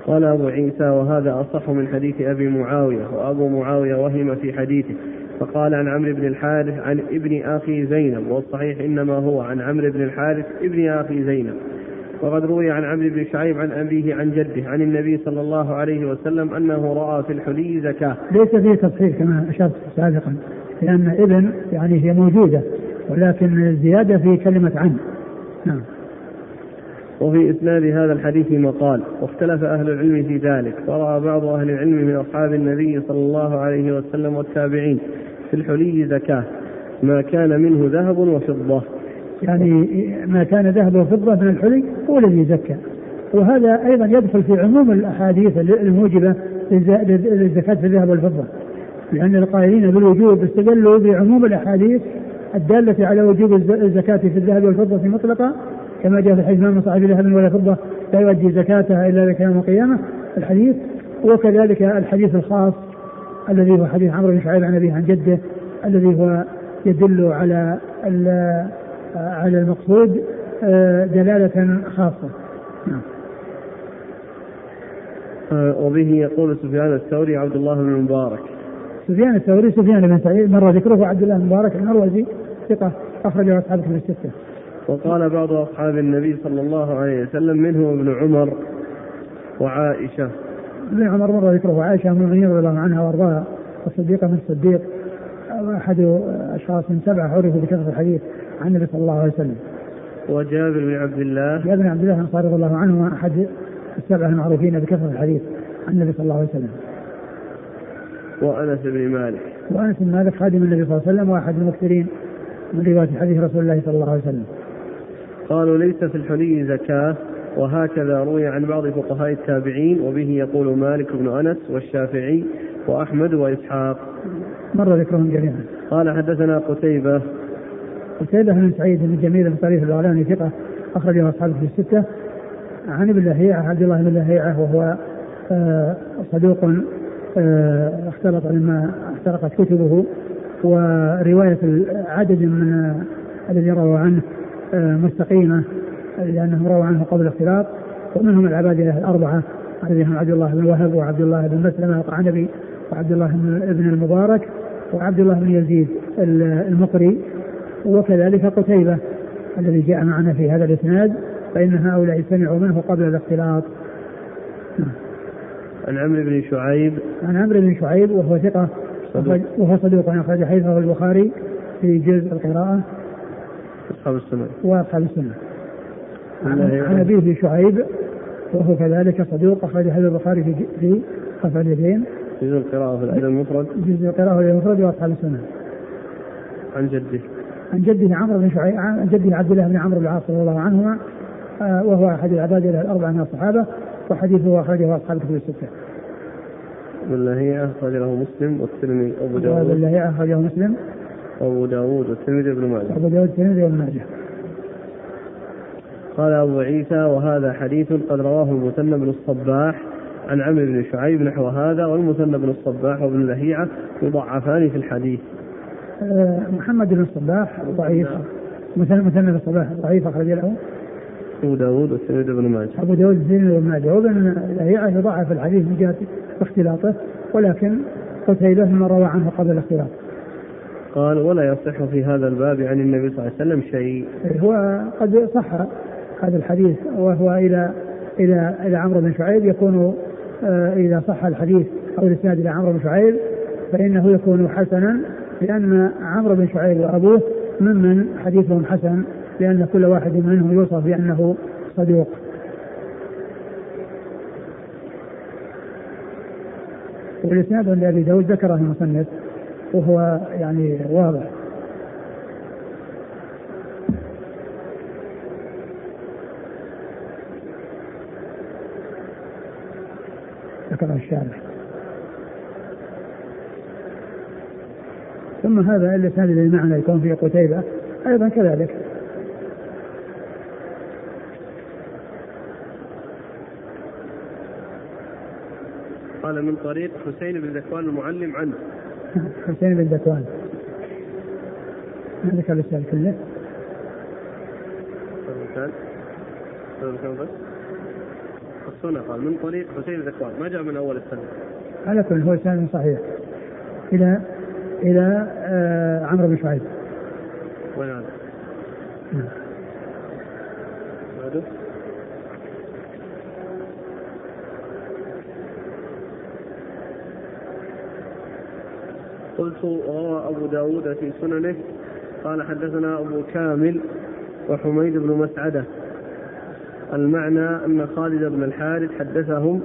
قال أبو عيسى وهذا أصح من حديث أبي معاوية وأبو معاوية وهم في حديثه. فقال عن عمرو بن الحارث عن ابن أخي زينب والصحيح إنما هو عن عمرو بن الحارث ابن أخي زينب. وقد روي عن عمرو بن شعيب عن أبيه عن جده عن النبي صلى الله عليه وسلم أنه رأى في الحلي زكاة. ليس فيه تصحيح كما أشرت سابقا لأن ابن يعني هي موجودة ولكن الزيادة في كلمة عن نعم. وفي إسناد هذا الحديث مقال واختلف أهل العلم في ذلك فرأى بعض أهل العلم من أصحاب النبي صلى الله عليه وسلم والتابعين في الحلي زكاة ما كان منه ذهب وفضة. يعني ما كان ذهب وفضة من الحلي هو الذي زكى وهذا أيضا يدخل في عموم الأحاديث الموجبة للزكاة في الذهب والفضة. لأن القائلين بالوجوب استدلوا بعموم الأحاديث الدالة على وجوب الزكاة في الذهب والفضة مطلقة كما جاء في الحديث من صاحب ذهب ولا فضة لا يؤدي زكاتها إلا ذلك يوم القيامة الحديث وكذلك الحديث الخاص الذي هو حديث عمرو بن شعيب عن أبيه عن جده الذي هو يدل على على المقصود آه، دلالة خاصة نعم. آه، وبه يقول سفيان الثوري عبد الله بن المبارك سفيان الثوري سفيان بن سعيد مر ذكره عبد الله بن المبارك المروزي ثقة أخرجه أصحاب في الستة. وقال بعض أصحاب النبي صلى الله عليه وسلم منهم ابن عمر وعائشة. ابن عمر مر ذكره عائشة من رضي الله عنها وأرضاها والصديقة من الصديق أحد أشخاص من سبعة عرفوا بكثرة الحديث عن النبي صلى الله عليه وسلم. وجابر بن عبد الله. جابر بن عبد الله الأنصاري رضي الله عنه أحد السبعة المعروفين بكثرة الحديث عن النبي صلى الله عليه وسلم. وأنس بن مالك. وأنس بن مالك خادم النبي صلى الله عليه وسلم وأحد المكثرين من رواية حديث رسول الله صلى الله عليه وسلم. قالوا ليس في الحلي زكاة وهكذا روي عن بعض فقهاء التابعين وبه يقول مالك بن أنس والشافعي وأحمد وإسحاق. مر ذكرهم جميعا. قال حدثنا قتيبة. قتيبة بن سعيد بن جميل بن طريف البغلاني ثقة أخرجه أصحابه في الستة. عن ابن لهيعة عبد الله بن لهيعة وهو آه، صدوق آه، اختلط مما احترقت كتبه ورواية عدد من الذين رووا عنه. مستقيمة لأنهم رووا عنه قبل الاختلاط. ومنهم العبادلة الأربعة الذين هم عبد الله بن وهب وعبد الله بن مسلمة القعنبي وعبد الله بن المبارك وعبد الله بن يزيد المقري وكذلك قتيبة الذي جاء معنا في هذا الإسناد فإن هؤلاء سمعوا منه قبل الاختلاط. عن عمرو بن شعيب. عن عمرو بن شعيب وهو ثقة وهو صدوق أخرج حديثه البخاري في جزء القراءة. أصحاب السنة. وأصحاب السنة. عن أبيه شعيب وهو كذلك صدوق أخرج حديث البخاري في في رفع اليدين. جزء القراءة في الأدب المفرد. جزء القراءة في المفرد وأصحاب السنة. عن جده عن جده عمرو بن شعيب عن جده عبد الله بن عمرو بن العاص رضي الله عنهما آه، وهو أحد العباد الأربعة من الصحابة وحديثه أخرجه أصحاب الكتب الستة. بالله أخرجه مسلم والترمذي أبو داود. بالله أخرجه مسلم. وأبو داود والترمذي وابن ماجه. أبو داود والترمذي وابن ماجه. قال أبو عيسى وهذا حديث قد رواه المثنى بن الصباح عن عمرو بن شعيب نحو هذا والمثنى بن الصباح وابن لهيعة يضعفان في الحديث. آه، محمد بن الصباح ضعيف. مثنى بن الصباح ضعيف أخرج له. أبو داود والترمذي بن ماجه. أبو داود والترمذي وابن ماجه. وابن لهيعة يضعف الحديث من جهة اختلاطه ولكن قتيبة ما روى عنه قبل الاختلاط. قال ولا يصح في هذا الباب عن النبي صلى الله عليه وسلم شيء. هو قد صح هذا الحديث وهو إلى إلى إلى عمرو بن شعيب يكون آه، إذا صح الحديث أو الإسناد إلى عمرو بن شعيب فإنه يكون حسنا لأن عمرو بن شعيب وأبوه ممن حديثهم حسن لأن كل واحد منهم يوصف بأنه صدوق. والإسناد عند أبي داود ذكره المصنف. وهو يعني واضح. ذكره الشارع ثم هذا الاسناد الذي معنا يكون في قتيبة. أيضا كذلك. قال من طريق حسين بن ذكوان المعلم عنه. حسين بن ذكوان ما ذكر الاسناد كله. السنة قال من طريق حسين ذكوان ما جاء من أول السنة. على كل هو اسناد صحيح. إلى إلى آه عمرو بن شعيب وين هذا؟ نعم. بعده قلت روى أبو داود في سننه. قال حدثنا أبو كامل وحميد بن مسعدة. المعنى أن خالد بن الحارث حدثهم.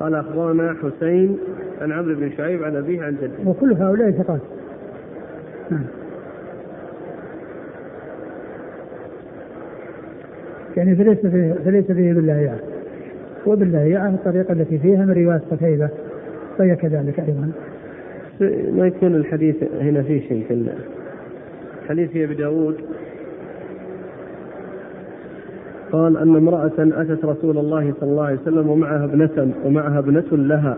قال أخبرنا حسين عن عمرو بن شعيب عن أبيه عن جده. وكل هؤلاء ثقات. نعم. يعني فليس فيه فليس فيه بالله وبالله الطريقة التي فيها من رواية قتيبة. فهي كذلك أيضا. ما يكون الحديث هنا فيه شيء في الحديث في أبي داود. قال أن امرأة أتت رسول الله صلى الله عليه وسلم ومعها ابنه ومعها ابنة لها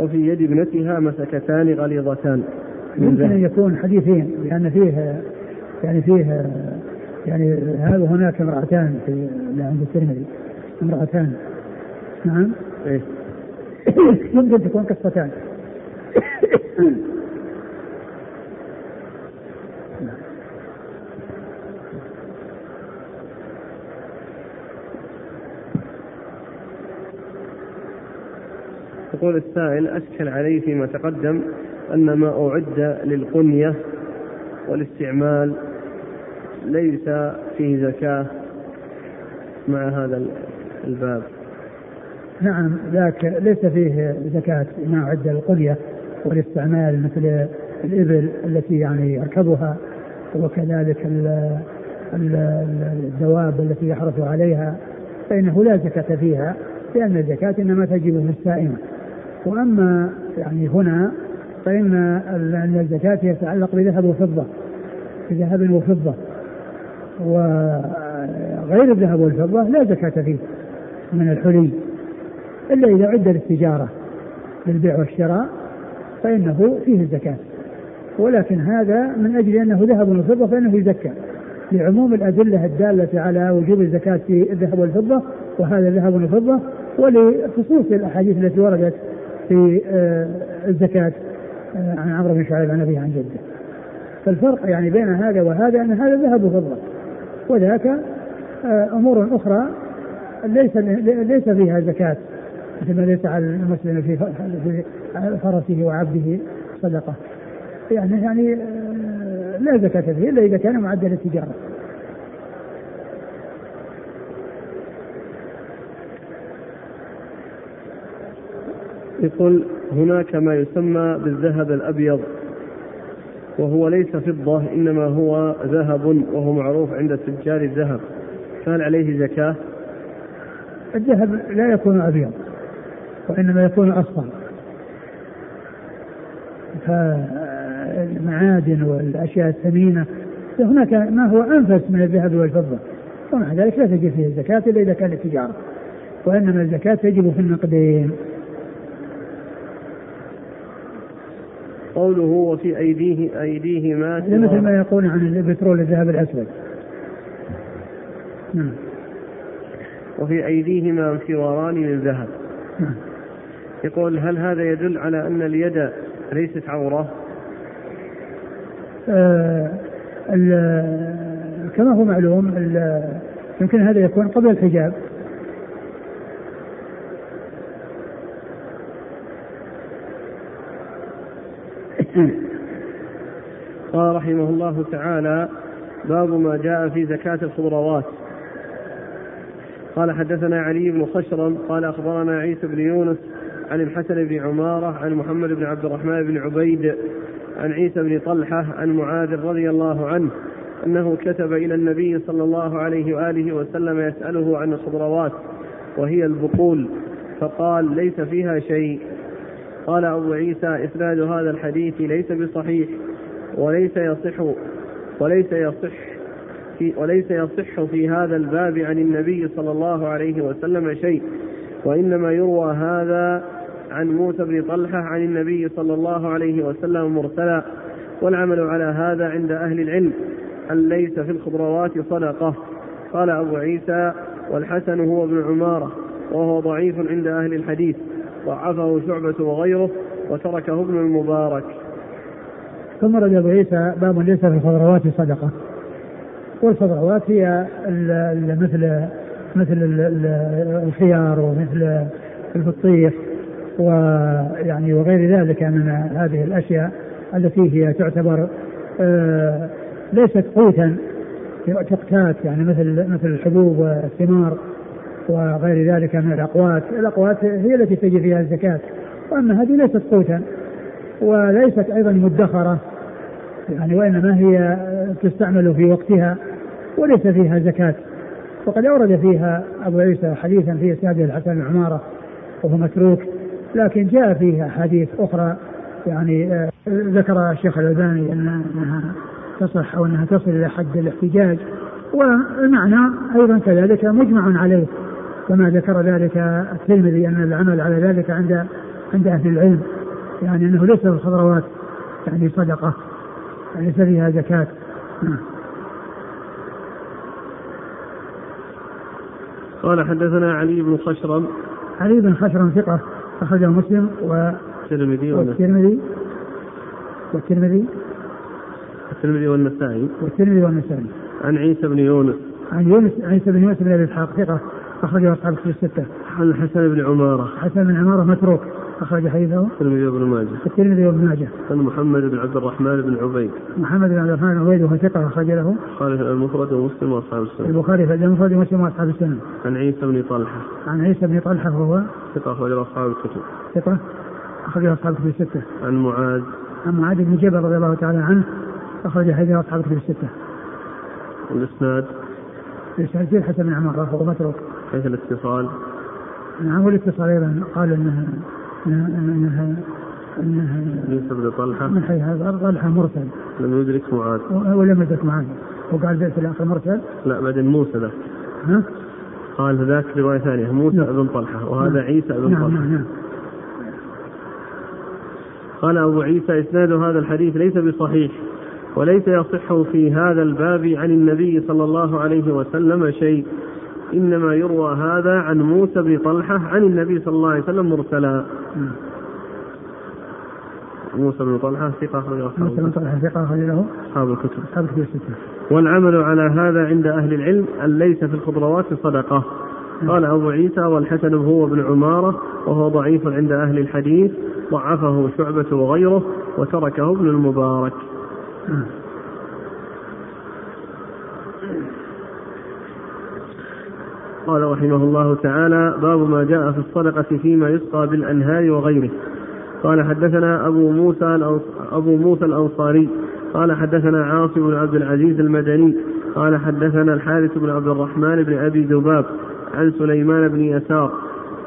وفي يد ابنتها مسكتان غليظتان. ممكن أن يكون حديثين لأن فيه يعني فيه يعني هذا هناك امرأتان في عند الترمذي؟ امرأتان. نعم. إيه. يمكن تكون قصتان. يقول السائل أشكل علي فيما تقدم أن ما أعد للقنية والاستعمال ليس فيه زكاة مع هذا الباب. نعم ذاك ليس فيه زكاة ما عد القلية والاستعمال مثل الإبل التي يعني يركبها وكذلك الدواب التي يحرث عليها فإنه لا زكاة فيها لأن الزكاة إنما تجب في السائمة وأما يعني هنا فإن الزكاة يتعلق بذهب وفضة بذهب وفضة. وغير الذهب والفضة لا زكاة فيه من الحلي إلا إذا عد للتجارة للبيع والشراء. فإنه فيه الزكاة. ولكن هذا من أجل أنه ذهب وفضة فإنه يزكى. لعموم الأدلة الدالة على وجوب الزكاة في الذهب والفضة وهذا ذهب وفضة ولخصوص الأحاديث التي وردت في آه، الزكاة. آه، عن عمرو بن شعيب عن أبيه عن جده. فالفرق يعني بين هذا وهذا أن هذا ذهب وفضة. وذاك آه، أمور أخرى ليس ليس فيها زكاة. ما ليس على المسلم في فرسه وعبده صدقة. يعني يعني لا زكاة فيه إلا إذا كان معدل التجارة. يقول هناك ما يسمى بالذهب الأبيض وهو ليس فضة إنما هو ذهب وهو معروف عند تجار الذهب. فهل عليه زكاة؟ الذهب لا يكون أبيض. وإنما يكون أصفر فالمعادن والأشياء الثمينة هناك ما هو أنفس من الذهب والفضة. ومع ذلك لا تجب فيه الزكاة إلا إذا كانت تجارة. وإنما الزكاة تجب في النقدين قوله وفي أيديه أيديهما هذا مثل ما يقول عن البترول الذهب الأسود. نعم. وفي أيديهما سواران من ذهب. نعم. يقول هل هذا يدل على أن اليد ليست عورة؟ آه كما هو معلوم يمكن هذا يكون قبل الحجاب قال رحمه الله تعالى باب ما جاء في زكاة الخضروات قال حدثنا علي بن خشرم قال أخبرنا عيسى بن يونس عن الحسن بن عمارة عن محمد بن عبد الرحمن بن عبيد عن عيسى بن طلحة عن معاذ رضي الله عنه أنه كتب إلى النبي صلى الله عليه وآله وسلم يسأله عن الخضروات وهي البقول فقال ليس فيها شيء. قال أبو عيسى إسناد هذا الحديث ليس بصحيح وليس يصح وليس يصح في وليس يصح في هذا الباب عن النبي صلى الله عليه وسلم شيء وإنما يروى هذا عن موسى بن طلحة عن النبي صلى الله عليه وسلم مرسلا والعمل على هذا عند أهل العلم أن ليس في الخضروات صدقة. قال أبو عيسى والحسن هو ابن عمارة وهو ضعيف عند أهل الحديث ضعفه شعبة وغيره وتركه ابن المبارك. ثم رد أبو عيسى باب ليس في الخضروات صدقة. والخضروات هي مثل مثل الخيار ومثل البطيخ ويعني وغير ذلك من هذه الأشياء التي هي تعتبر آه، ليست قوتا تقتات يعني مثل مثل الحبوب والثمار وغير ذلك من الأقوات، الأقوات هي التي تجي فيها الزكاة. وأما هذه ليست قوتا وليست أيضا مدخرة يعني وإنما هي تستعمل في وقتها وليس فيها زكاة. وقد أورد فيها أبو عيسى حديثا في اسناد الحسن بن عماره وهو متروك. لكن جاء فيها حديث أخرى يعني آه، ذكر الشيخ الألباني أنها تصح أو أنها تصل إلى حد الاحتجاج والمعنى أيضا كذلك مجمع عليه كما ذكر ذلك الترمذي أن العمل على ذلك عند عند أهل العلم يعني أنه ليس الخضروات يعني صدقة ليس فيها زكاة. نعم. قال حدثنا علي بن خشرم. علي بن خشرم ثقة. أخرجه مسلم و الترمذي والترمذي. والترمذي. الترمذي والنسائي. والترمذي والنسائي. عن عيسى بن يونس. عن يونس عيسى بن يونس بن أبي إسحاق ثقة أخرجه أصحاب الكتب الستة. عن الحسن بن عمارة. حسن بن عمارة متروك. أخرج حديثه. الترمذي وابن ماجه. الترمذي وابن ماجه. عن محمد بن عبد الرحمن بن عبيد. محمد بن عبد الرحمن بن عبيد وهو ثقة أخرج له. خالف المفرد ومسلم وأصحاب السنة البخاري في المفرد ومسلم وأصحاب السنة عن عيسى بن طلحة. عن عيسى بن طلحة وهو ثقة أخرج أصحاب الكتب. ثقة أخرج أصحاب الكتب الستة. عن معاذ. عن معاذ بن جبل رضي الله تعالى عنه أخرج حديث أصحاب الكتب الستة. الإسناد الإسناد فيه الحسن بن عمار وهو متروك كيف الاتصال؟ نعم والاتصال أيضا قال إنها إنها عيسى بن طلحة من حيث هذا. طلحة مرسل. لم يدرك معاذ ولم يدرك معاذ. وقال في الآخر مرسل. لا بعدين موسى ذاك ها؟ قال ذاك رواية ثانية موسى نعم. بن طلحة وهذا نعم. عيسى بن نعم طلحة. نعم نعم. قال أبو عيسى إسناد هذا الحديث ليس بصحيح وليس يصح في هذا الباب عن النبي صلى الله عليه وسلم شيء. إنما يروى هذا عن موسى بن طلحة عن النبي صلى الله عليه وسلم مرسلا. موسى بن طلحة ثقة أخرج أصحاب موسى بن. طلحة ثقة أخرج له أصحاب الكتب أصحاب الكتب الستة والعمل على هذا عند أهل العلم أن ليس في الخضروات صدقة قال أبو عيسى والحسن هو بن عمارة وهو ضعيف عند أهل الحديث ضعفه شعبة وغيره وتركه ابن المبارك قال رحمه الله تعالى باب ما جاء في الصدقة فيما يسقى بالأنهار وغيره. قال حدثنا أبو موسى أبو موسى الأنصاري. قال حدثنا عاصم بن عبد العزيز المدني. قال حدثنا الحارث بن عبد الرحمن بن أبي ذباب عن سليمان بن يسار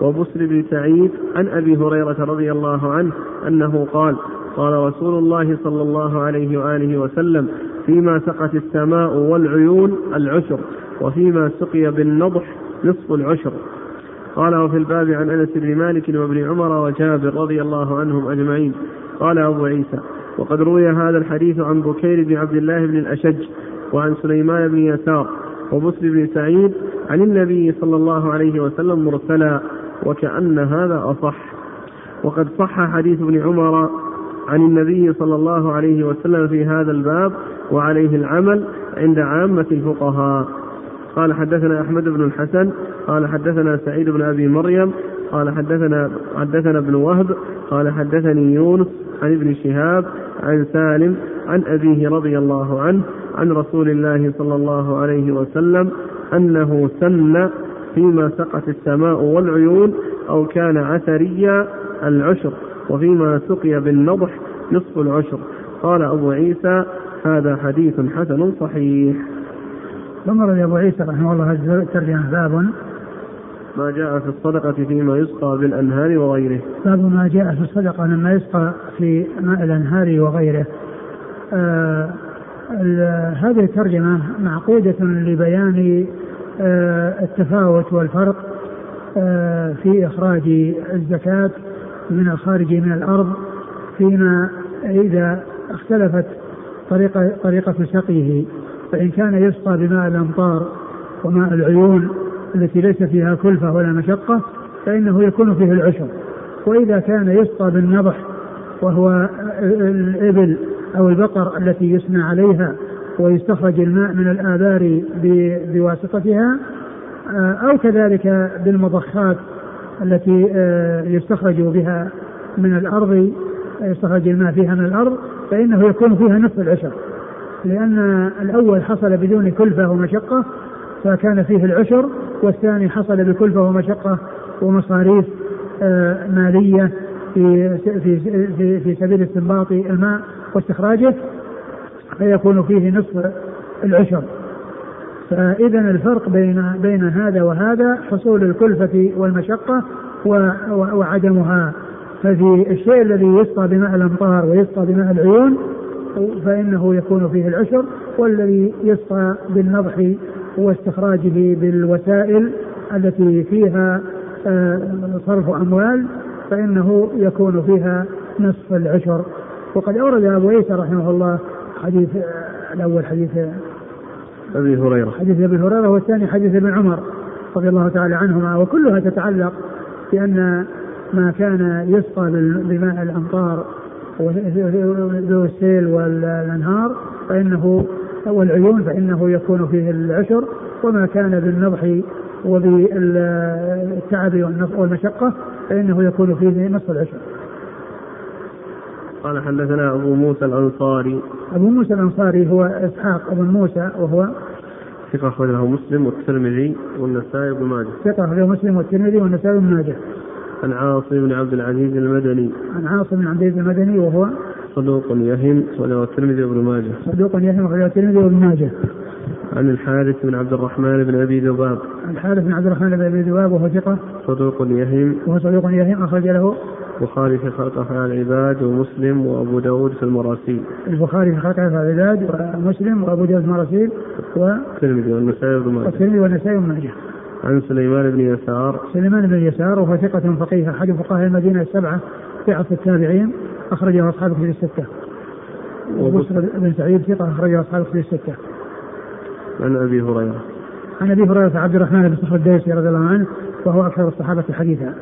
وبسر بن سعيد عن أبي هريرة رضي الله عنه أنه قال قال رسول الله صلى الله عليه وآله وسلم فيما سقت السماء والعيون العشر وفيما سقي بالنضح نصف العشر. قال وفي الباب عن أنس بن مالك وابن عمر وجابر رضي الله عنهم أجمعين. قال أبو عيسى وقد روي هذا الحديث عن بكير بن عبد الله بن الأشج وعن سليمان بن يسار وبسر بن سعيد عن النبي صلى الله عليه وسلم مرسلا وكأن هذا أصح. وقد صح حديث ابن عمر عن النبي صلى الله عليه وسلم في هذا الباب وعليه العمل عند عامة الفقهاء. قال حدثنا أحمد بن الحسن قال حدثنا سعيد بن أبي مريم قال حدثنا حدثنا ابن وهب قال حدثني يونس عن ابن شهاب عن سالم عن أبيه رضي الله عنه عن رسول الله صلى الله عليه وسلم أنه سن فيما سقت السماء والعيون أو كان عثريا العشر وفيما سقي بالنضح نصف العشر. قال أبو عيسى هذا حديث حسن صحيح. ثم رضي أبو عيسى رحمه الله هذه الترجمة باب ما جاء في الصدقة فيما يسقى بالأنهار وغيره. باب ما جاء في الصدقة مما يسقى في ماء الأنهار وغيره. آه هذه الترجمة معقودة لبيان آه التفاوت والفرق آه في إخراج الزكاة من الخارج من الأرض فيما إذا اختلفت طريقة طريقة سقيه. فإن كان يسقى بماء الأمطار وماء العيون التي ليس فيها كلفة ولا مشقة فإنه يكون فيه العشر وإذا كان يسقى بالنضح وهو الإبل أو البقر التي يسنى عليها ويستخرج الماء من الآبار بواسطتها آه، أو كذلك بالمضخات التي آه، يستخرج بها من الأرض يستخرج الماء فيها من الأرض فإنه يكون فيها نصف العشر لأن الأول حصل بدون كلفة ومشقة فكان فيه العشر والثاني حصل بكلفة ومشقة ومصاريف آه، مالية في في في, في سبيل استنباط الماء واستخراجه فيكون فيه نصف العشر. فإذا الفرق بين بين هذا وهذا حصول الكلفة والمشقة وعدمها. ففي الشيء الذي يسقى بماء الأمطار ويسقى بماء العيون فإنه يكون فيه العشر والذي يسقى بالنضح واستخراجه بالوسائل التي فيها آه، صرف أموال فإنه يكون فيها نصف العشر وقد أورد أبو عيسى رحمه الله حديث آه، الأول حديث أبي هريرة. حديث أبي هريرة والثاني حديث ابن عمر رضي الله تعالى عنهما. وكلها تتعلق بأن ما كان يسقى بماء الأمطار ذو السيل والأنهار فإنه والعيون فإنه يكون فيه العشر وما كان بالنضح وبالتعب والمشقة فإنه يكون فيه نصف العشر. قال حدثنا أبو موسى الأنصاري. أبو موسى الأنصاري هو إسحاق بن موسى وهو ثقة أخرجه مسلم والترمذي والنسائي بن ماجه. ثقة أخرجه مسلم والترمذي والنسائي بن ماجه. عن عاصم بن عبد العزيز المدني عن عاصم بن عبد العزيز المدني وهو صدوق يهم أخرجه الترمذي وابن ماجه صدوق يهم أخرجه الترمذي وابن ماجه عن الحارث بن عبد الرحمن بن أبي ذباب. الحارث بن عبد الرحمن بن أبي ذباب وهو ثقة. صدوق يهم. وهو صدوق يهم أخرج له. البخاري في خلق افعال العباد ومسلم وأبو داود في المراسيل. البخاري في خلق افعال العباد ومسلم وأبو داود في المراسيل و الترمذي والنسائي. الترمذي والنسائي وابن ماجه. عن سليمان بن يسار. سليمان بن يسار وهو ثقة فقيه أحد فقهاء المدينة السبعة في عصر التابعين أخرجه أصحاب كتب الستة. وبصر بن سعيد ثقة أخرجه أصحاب كتب الستة. عن أبي هريرة. عن أبي هريرة عبد الرحمن بن صخر الديسي رضي الله عنه وهو أكثر الصحابة حديثا.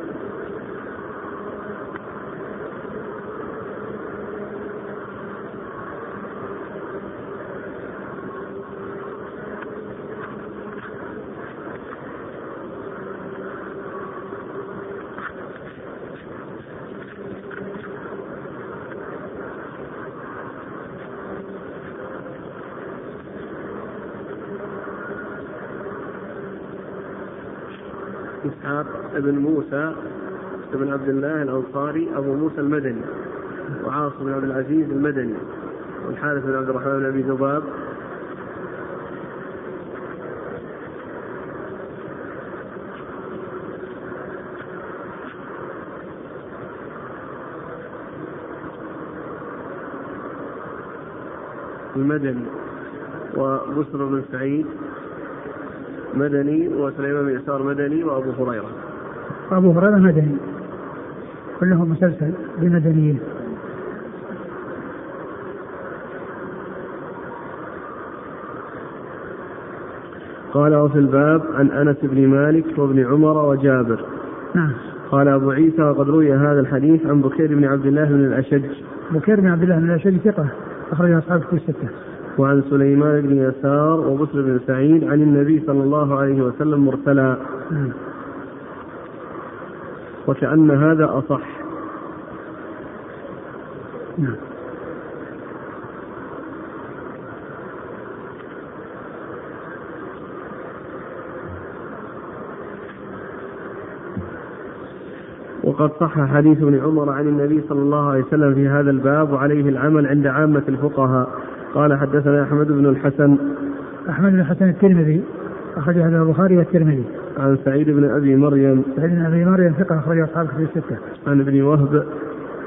بن موسى بن عبد الله الأنصاري أبو موسى المدني وعاصم بن عبد العزيز المدني والحارث بن عبد الرحمن بن أبي ذباب المدني وبسر بن سعيد مدني وسليمان بن يسار مدني وأبو هريرة. أبو هريرة مدني. كلهم مسلسل بمدنيين. قال وفي الباب عن أنس بن مالك وابن عمر وجابر. نعم. قال أبو عيسى وقد روي هذا الحديث عن بكير بن عبد الله بن الأشج. بكير بن عبد الله بن الأشج ثقة أخرج أصحاب في الستة. وعن سليمان بن يسار وبسر بن سعيد عن النبي صلى الله عليه وسلم مرسلا وكأن هذا أصح. نعم. وقد صح حديث ابن عمر عن النبي صلى الله عليه وسلم في هذا الباب وعليه العمل عند عامة الفقهاء. قال حدثنا أحمد بن الحسن. أحمد بن الحسن الترمذي أخرج هذا البخاري والترمذي. عن سعيد بن أبي مريم. سعيد بن أبي مريم ثقة أخرج أصحابه في الستة. عن ابن وهب.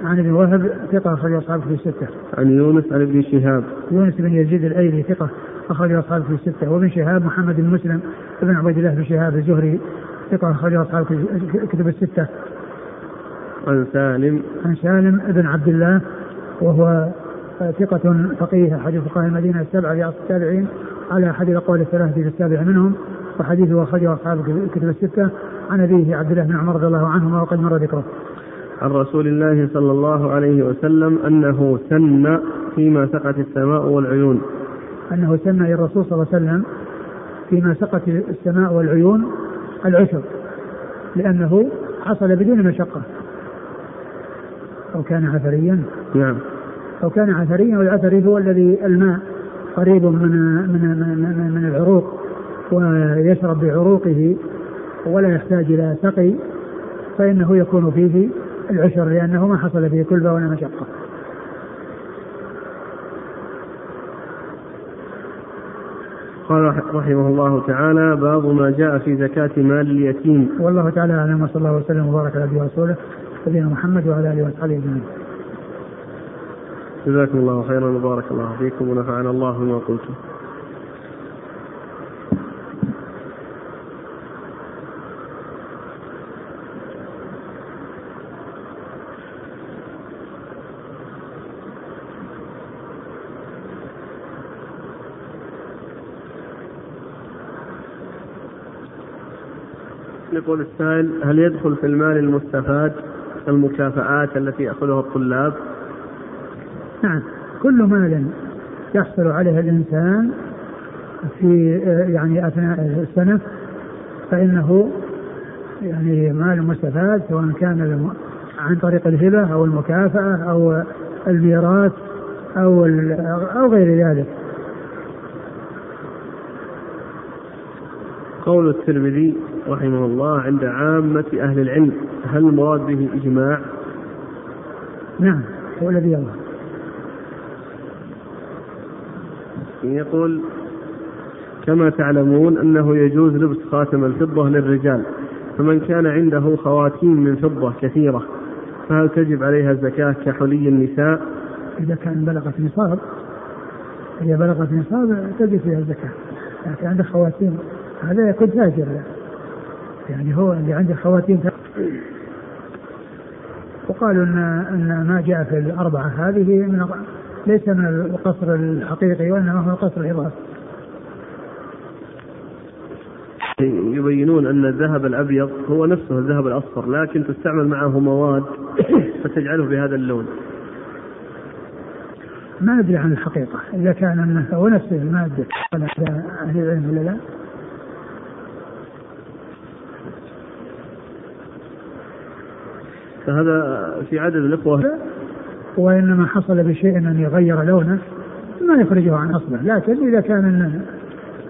عن ابن وهب ثقة أخرج أصحابه في الستة. عن يونس عن ابن شهاب. يونس بن يزيد الأيلي ثقة أخرج أصحابه في الستة. وابن شهاب محمد بن مسلم بن عبيد الله بن شهاب الزهري ثقة أخرج في كتب الستة. عن سالم. عن سالم بن عبد الله وهو ثقة فقيه أحد فقهاء المدينة السبعة عصر التابعين على أحد الأقوال الثلاثة في السابع منهم. وحديثه أخرجه أصحاب الكتب الستة. عن أبيه عبد الله بن عمر رضي الله عنهما وقد مر ذكره. عن رسول الله صلى الله عليه وسلم أنه سن فيما سقت السماء والعيون. أنه سن للرسول صلى الله عليه وسلم فيما سقت السماء والعيون العشر لأنه حصل بدون مشقة. أو كان عثريا. نعم. أو كان عثريا والعثري هو الذي الماء قريب من من من, من العروق. ويشرب بعروقه ولا يحتاج إلى سقي فإنه يكون فيه العشر لأنه ما حصل فيه كلفة ولا مشقة. قال رحمه الله تعالى باب ما جاء في زكاة مال اليتيم. والله تعالى أعلم وصلى الله وسلم وبارك على نبينا ورسوله نبينا محمد وعلى آله وأصحابه أجمعين. جزاكم الله خيرا وبارك الله فيكم ونفعنا الله بما قلتم. يقول السائل هل يدخل في المال المستفاد المكافآت التي يأخذها الطلاب نعم كل مال يحصل عليه الإنسان في يعني أثناء السنة فإنه يعني مال مستفاد سواء كان عن طريق الهبة أو المكافأة أو الميراث أو أو غير ذلك. قول الترمذي رحمه الله عند عامة أهل العلم هل المراد به إجماع؟ نعم هو الذي يظهر. يقول كما تعلمون أنه يجوز لبس خاتم الفضة للرجال فمن كان عنده خواتيم من فضة كثيرة فهل تجب عليها الزكاة كحلي النساء؟ إذا كان بلغت نصاب إذا بلغت نصاب تجب فيها الزكاة لكن عنده خواتيم هذا يكون تاجر يعني هو اللي عنده خواتيم وقالوا ان إن ما جاء في الأربعة هذه من ليس من القصر الحقيقي وإنما هو القصر الاضافي. يبينون أن الذهب الأبيض هو نفسه الذهب الأصفر لكن تستعمل معه مواد فتجعله بهذا اللون. ما ندري عن الحقيقة إذا كان إنه هو نفسه المادة أهل العلم ولا لا؟ فهذا في عدد الإخوة. وإنما حصل بشيء أن يغير لونه ما يخرجه عن أصله. لكن إذا كان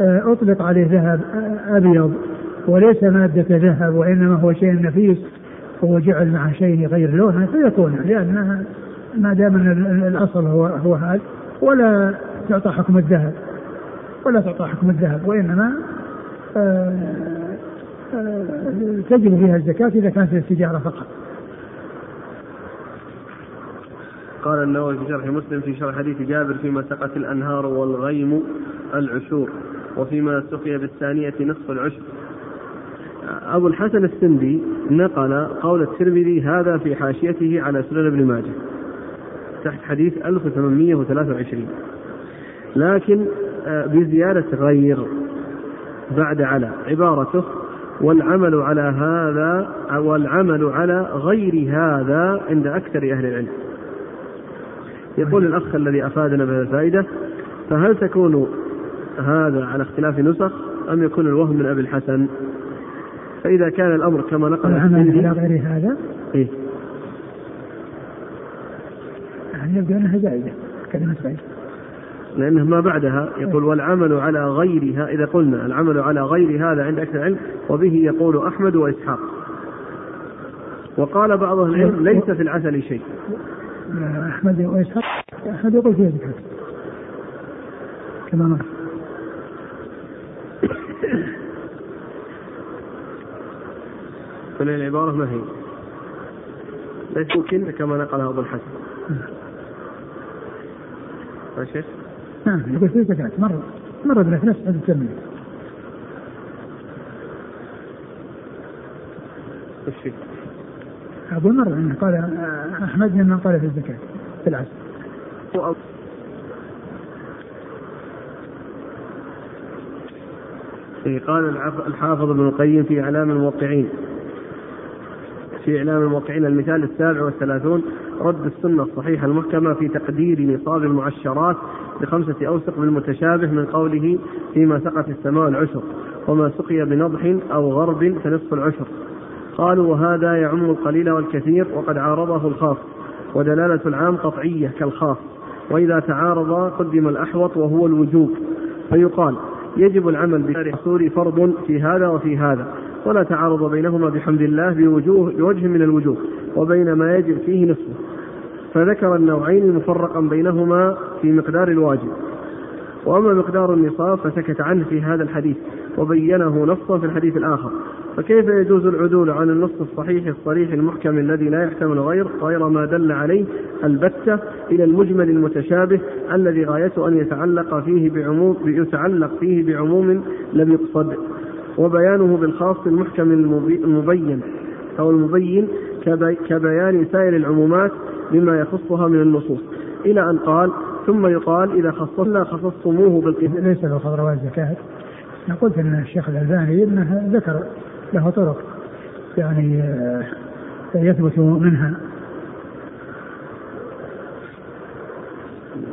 آه، أطلق عليه ذهب آه، أبيض وليس مادة ذهب وإنما هو شيء نفيس هو جعل مع شيء يغير لونه فيكون لأن ما دام الأصل هو هو هذا ولا تعطى حكم الذهب. ولا تعطى حكم الذهب وإنما آه، تجب فيها الزكاة إذا كانت التجارة فقط. قال النووي في شرح مسلم في شرح حديث جابر فيما سقت الأنهار والغيم العشور وفيما سقي بالثانية نصف العشر. أبو الحسن السندي نقل قول الترمذي هذا في حاشيته على سنن ابن ماجه تحت حديث 1823 لكن آه، بزيادة غير بعد على عبارته والعمل على هذا والعمل على غير هذا عند أكثر أهل العلم. يقول الأخ الذي أفادنا بهذه الفائدة فهل تكون هذا على اختلاف نسخ أم يكون الوهم من أبي الحسن؟ فإذا كان الأمر كما نقل العمل على غير هذا؟ إيه؟ يعني يبدو أنها زائدة كلمة زائدة لأنه ما بعدها يقول والعمل على غيرها إذا قلنا العمل على غير هذا عند أكثر العلم وبه يقول أحمد وإسحاق. وقال بعض العلم ليس في العسل شيء. أحمد وإسحاق أحمد يقول فيها زكاة كما مر العبارة ما هي؟ ليس ممكن كما نقلها أبو الحسن. يا شيخ؟ نعم يقول فيه زكاة مرة مرة بنا في نفس هذا الترمذي. وش أقول مرة أنه قال أحمد ممن قال في الزكاة في العسل قال الحافظ ابن القيم في إعلام الموقعين. في إعلام الموقعين المثال السابع والثلاثون رد السنة الصحيحة المحكمة في تقدير نصاب المعشرات بخمسة أوسق بالمتشابه من قوله فيما سقت السماء العشر وما سقي بنضح أو غرب فنصف العشر قالوا وهذا يعم القليل والكثير وقد عارضه الخاص ودلالة العام قطعية كالخاص وإذا تعارضا قدم الأحوط وهو الوجوب. فيقال يجب العمل بالرسول فرض في هذا وفي هذا ولا تعارض بينهما بحمد الله بوجوه بوجه من الوجوه وبين ما يجب فيه نصفه. فذكر النوعين مفرقا بينهما في مقدار الواجب. وأما مقدار النصاب فسكت عنه في هذا الحديث وبينه نصا في الحديث الآخر. فكيف يجوز العدول عن النص الصحيح الصريح المحكم الذي لا يحتمل غير غير ما دل عليه البتة إلى المجمل المتشابه الذي غايته أن يتعلق فيه بعموم يتعلق فيه بعموم لم يقصد. وبيانه بالخاص المحكم المبين. أو المبين كبيان سائر العمومات بما يخصها من النصوص. إلى أن قال ثم يقال إذا خصصنا خصصتموه بالقياس ليس له خضروات زكاة. أنا قلت أن الشيخ الألباني أنه ذكر له طرق يعني آه، يثبت منها.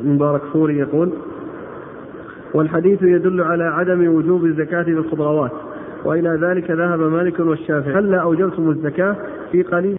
مبارك فوري يقول والحديث يدل على عدم وجوب الزكاة في الخضروات وإلى ذلك ذهب مالك والشافعي. هلا أوجبتم الزكاة في قليل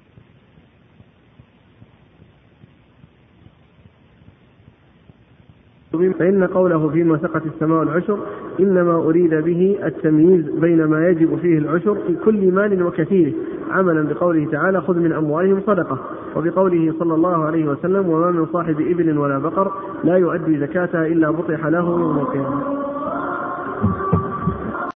فإن قوله فيما سقت السماء العشر إنما أريد به التمييز بين ما يجب فيه العشر في كل مال وكثيره عملا بقوله تعالى خذ من أموالهم صدقة. وبقوله صلى الله عليه وسلم وما من صاحب إبل ولا بقر لا يؤدي زكاتها إلا بطح له يوم القيامة.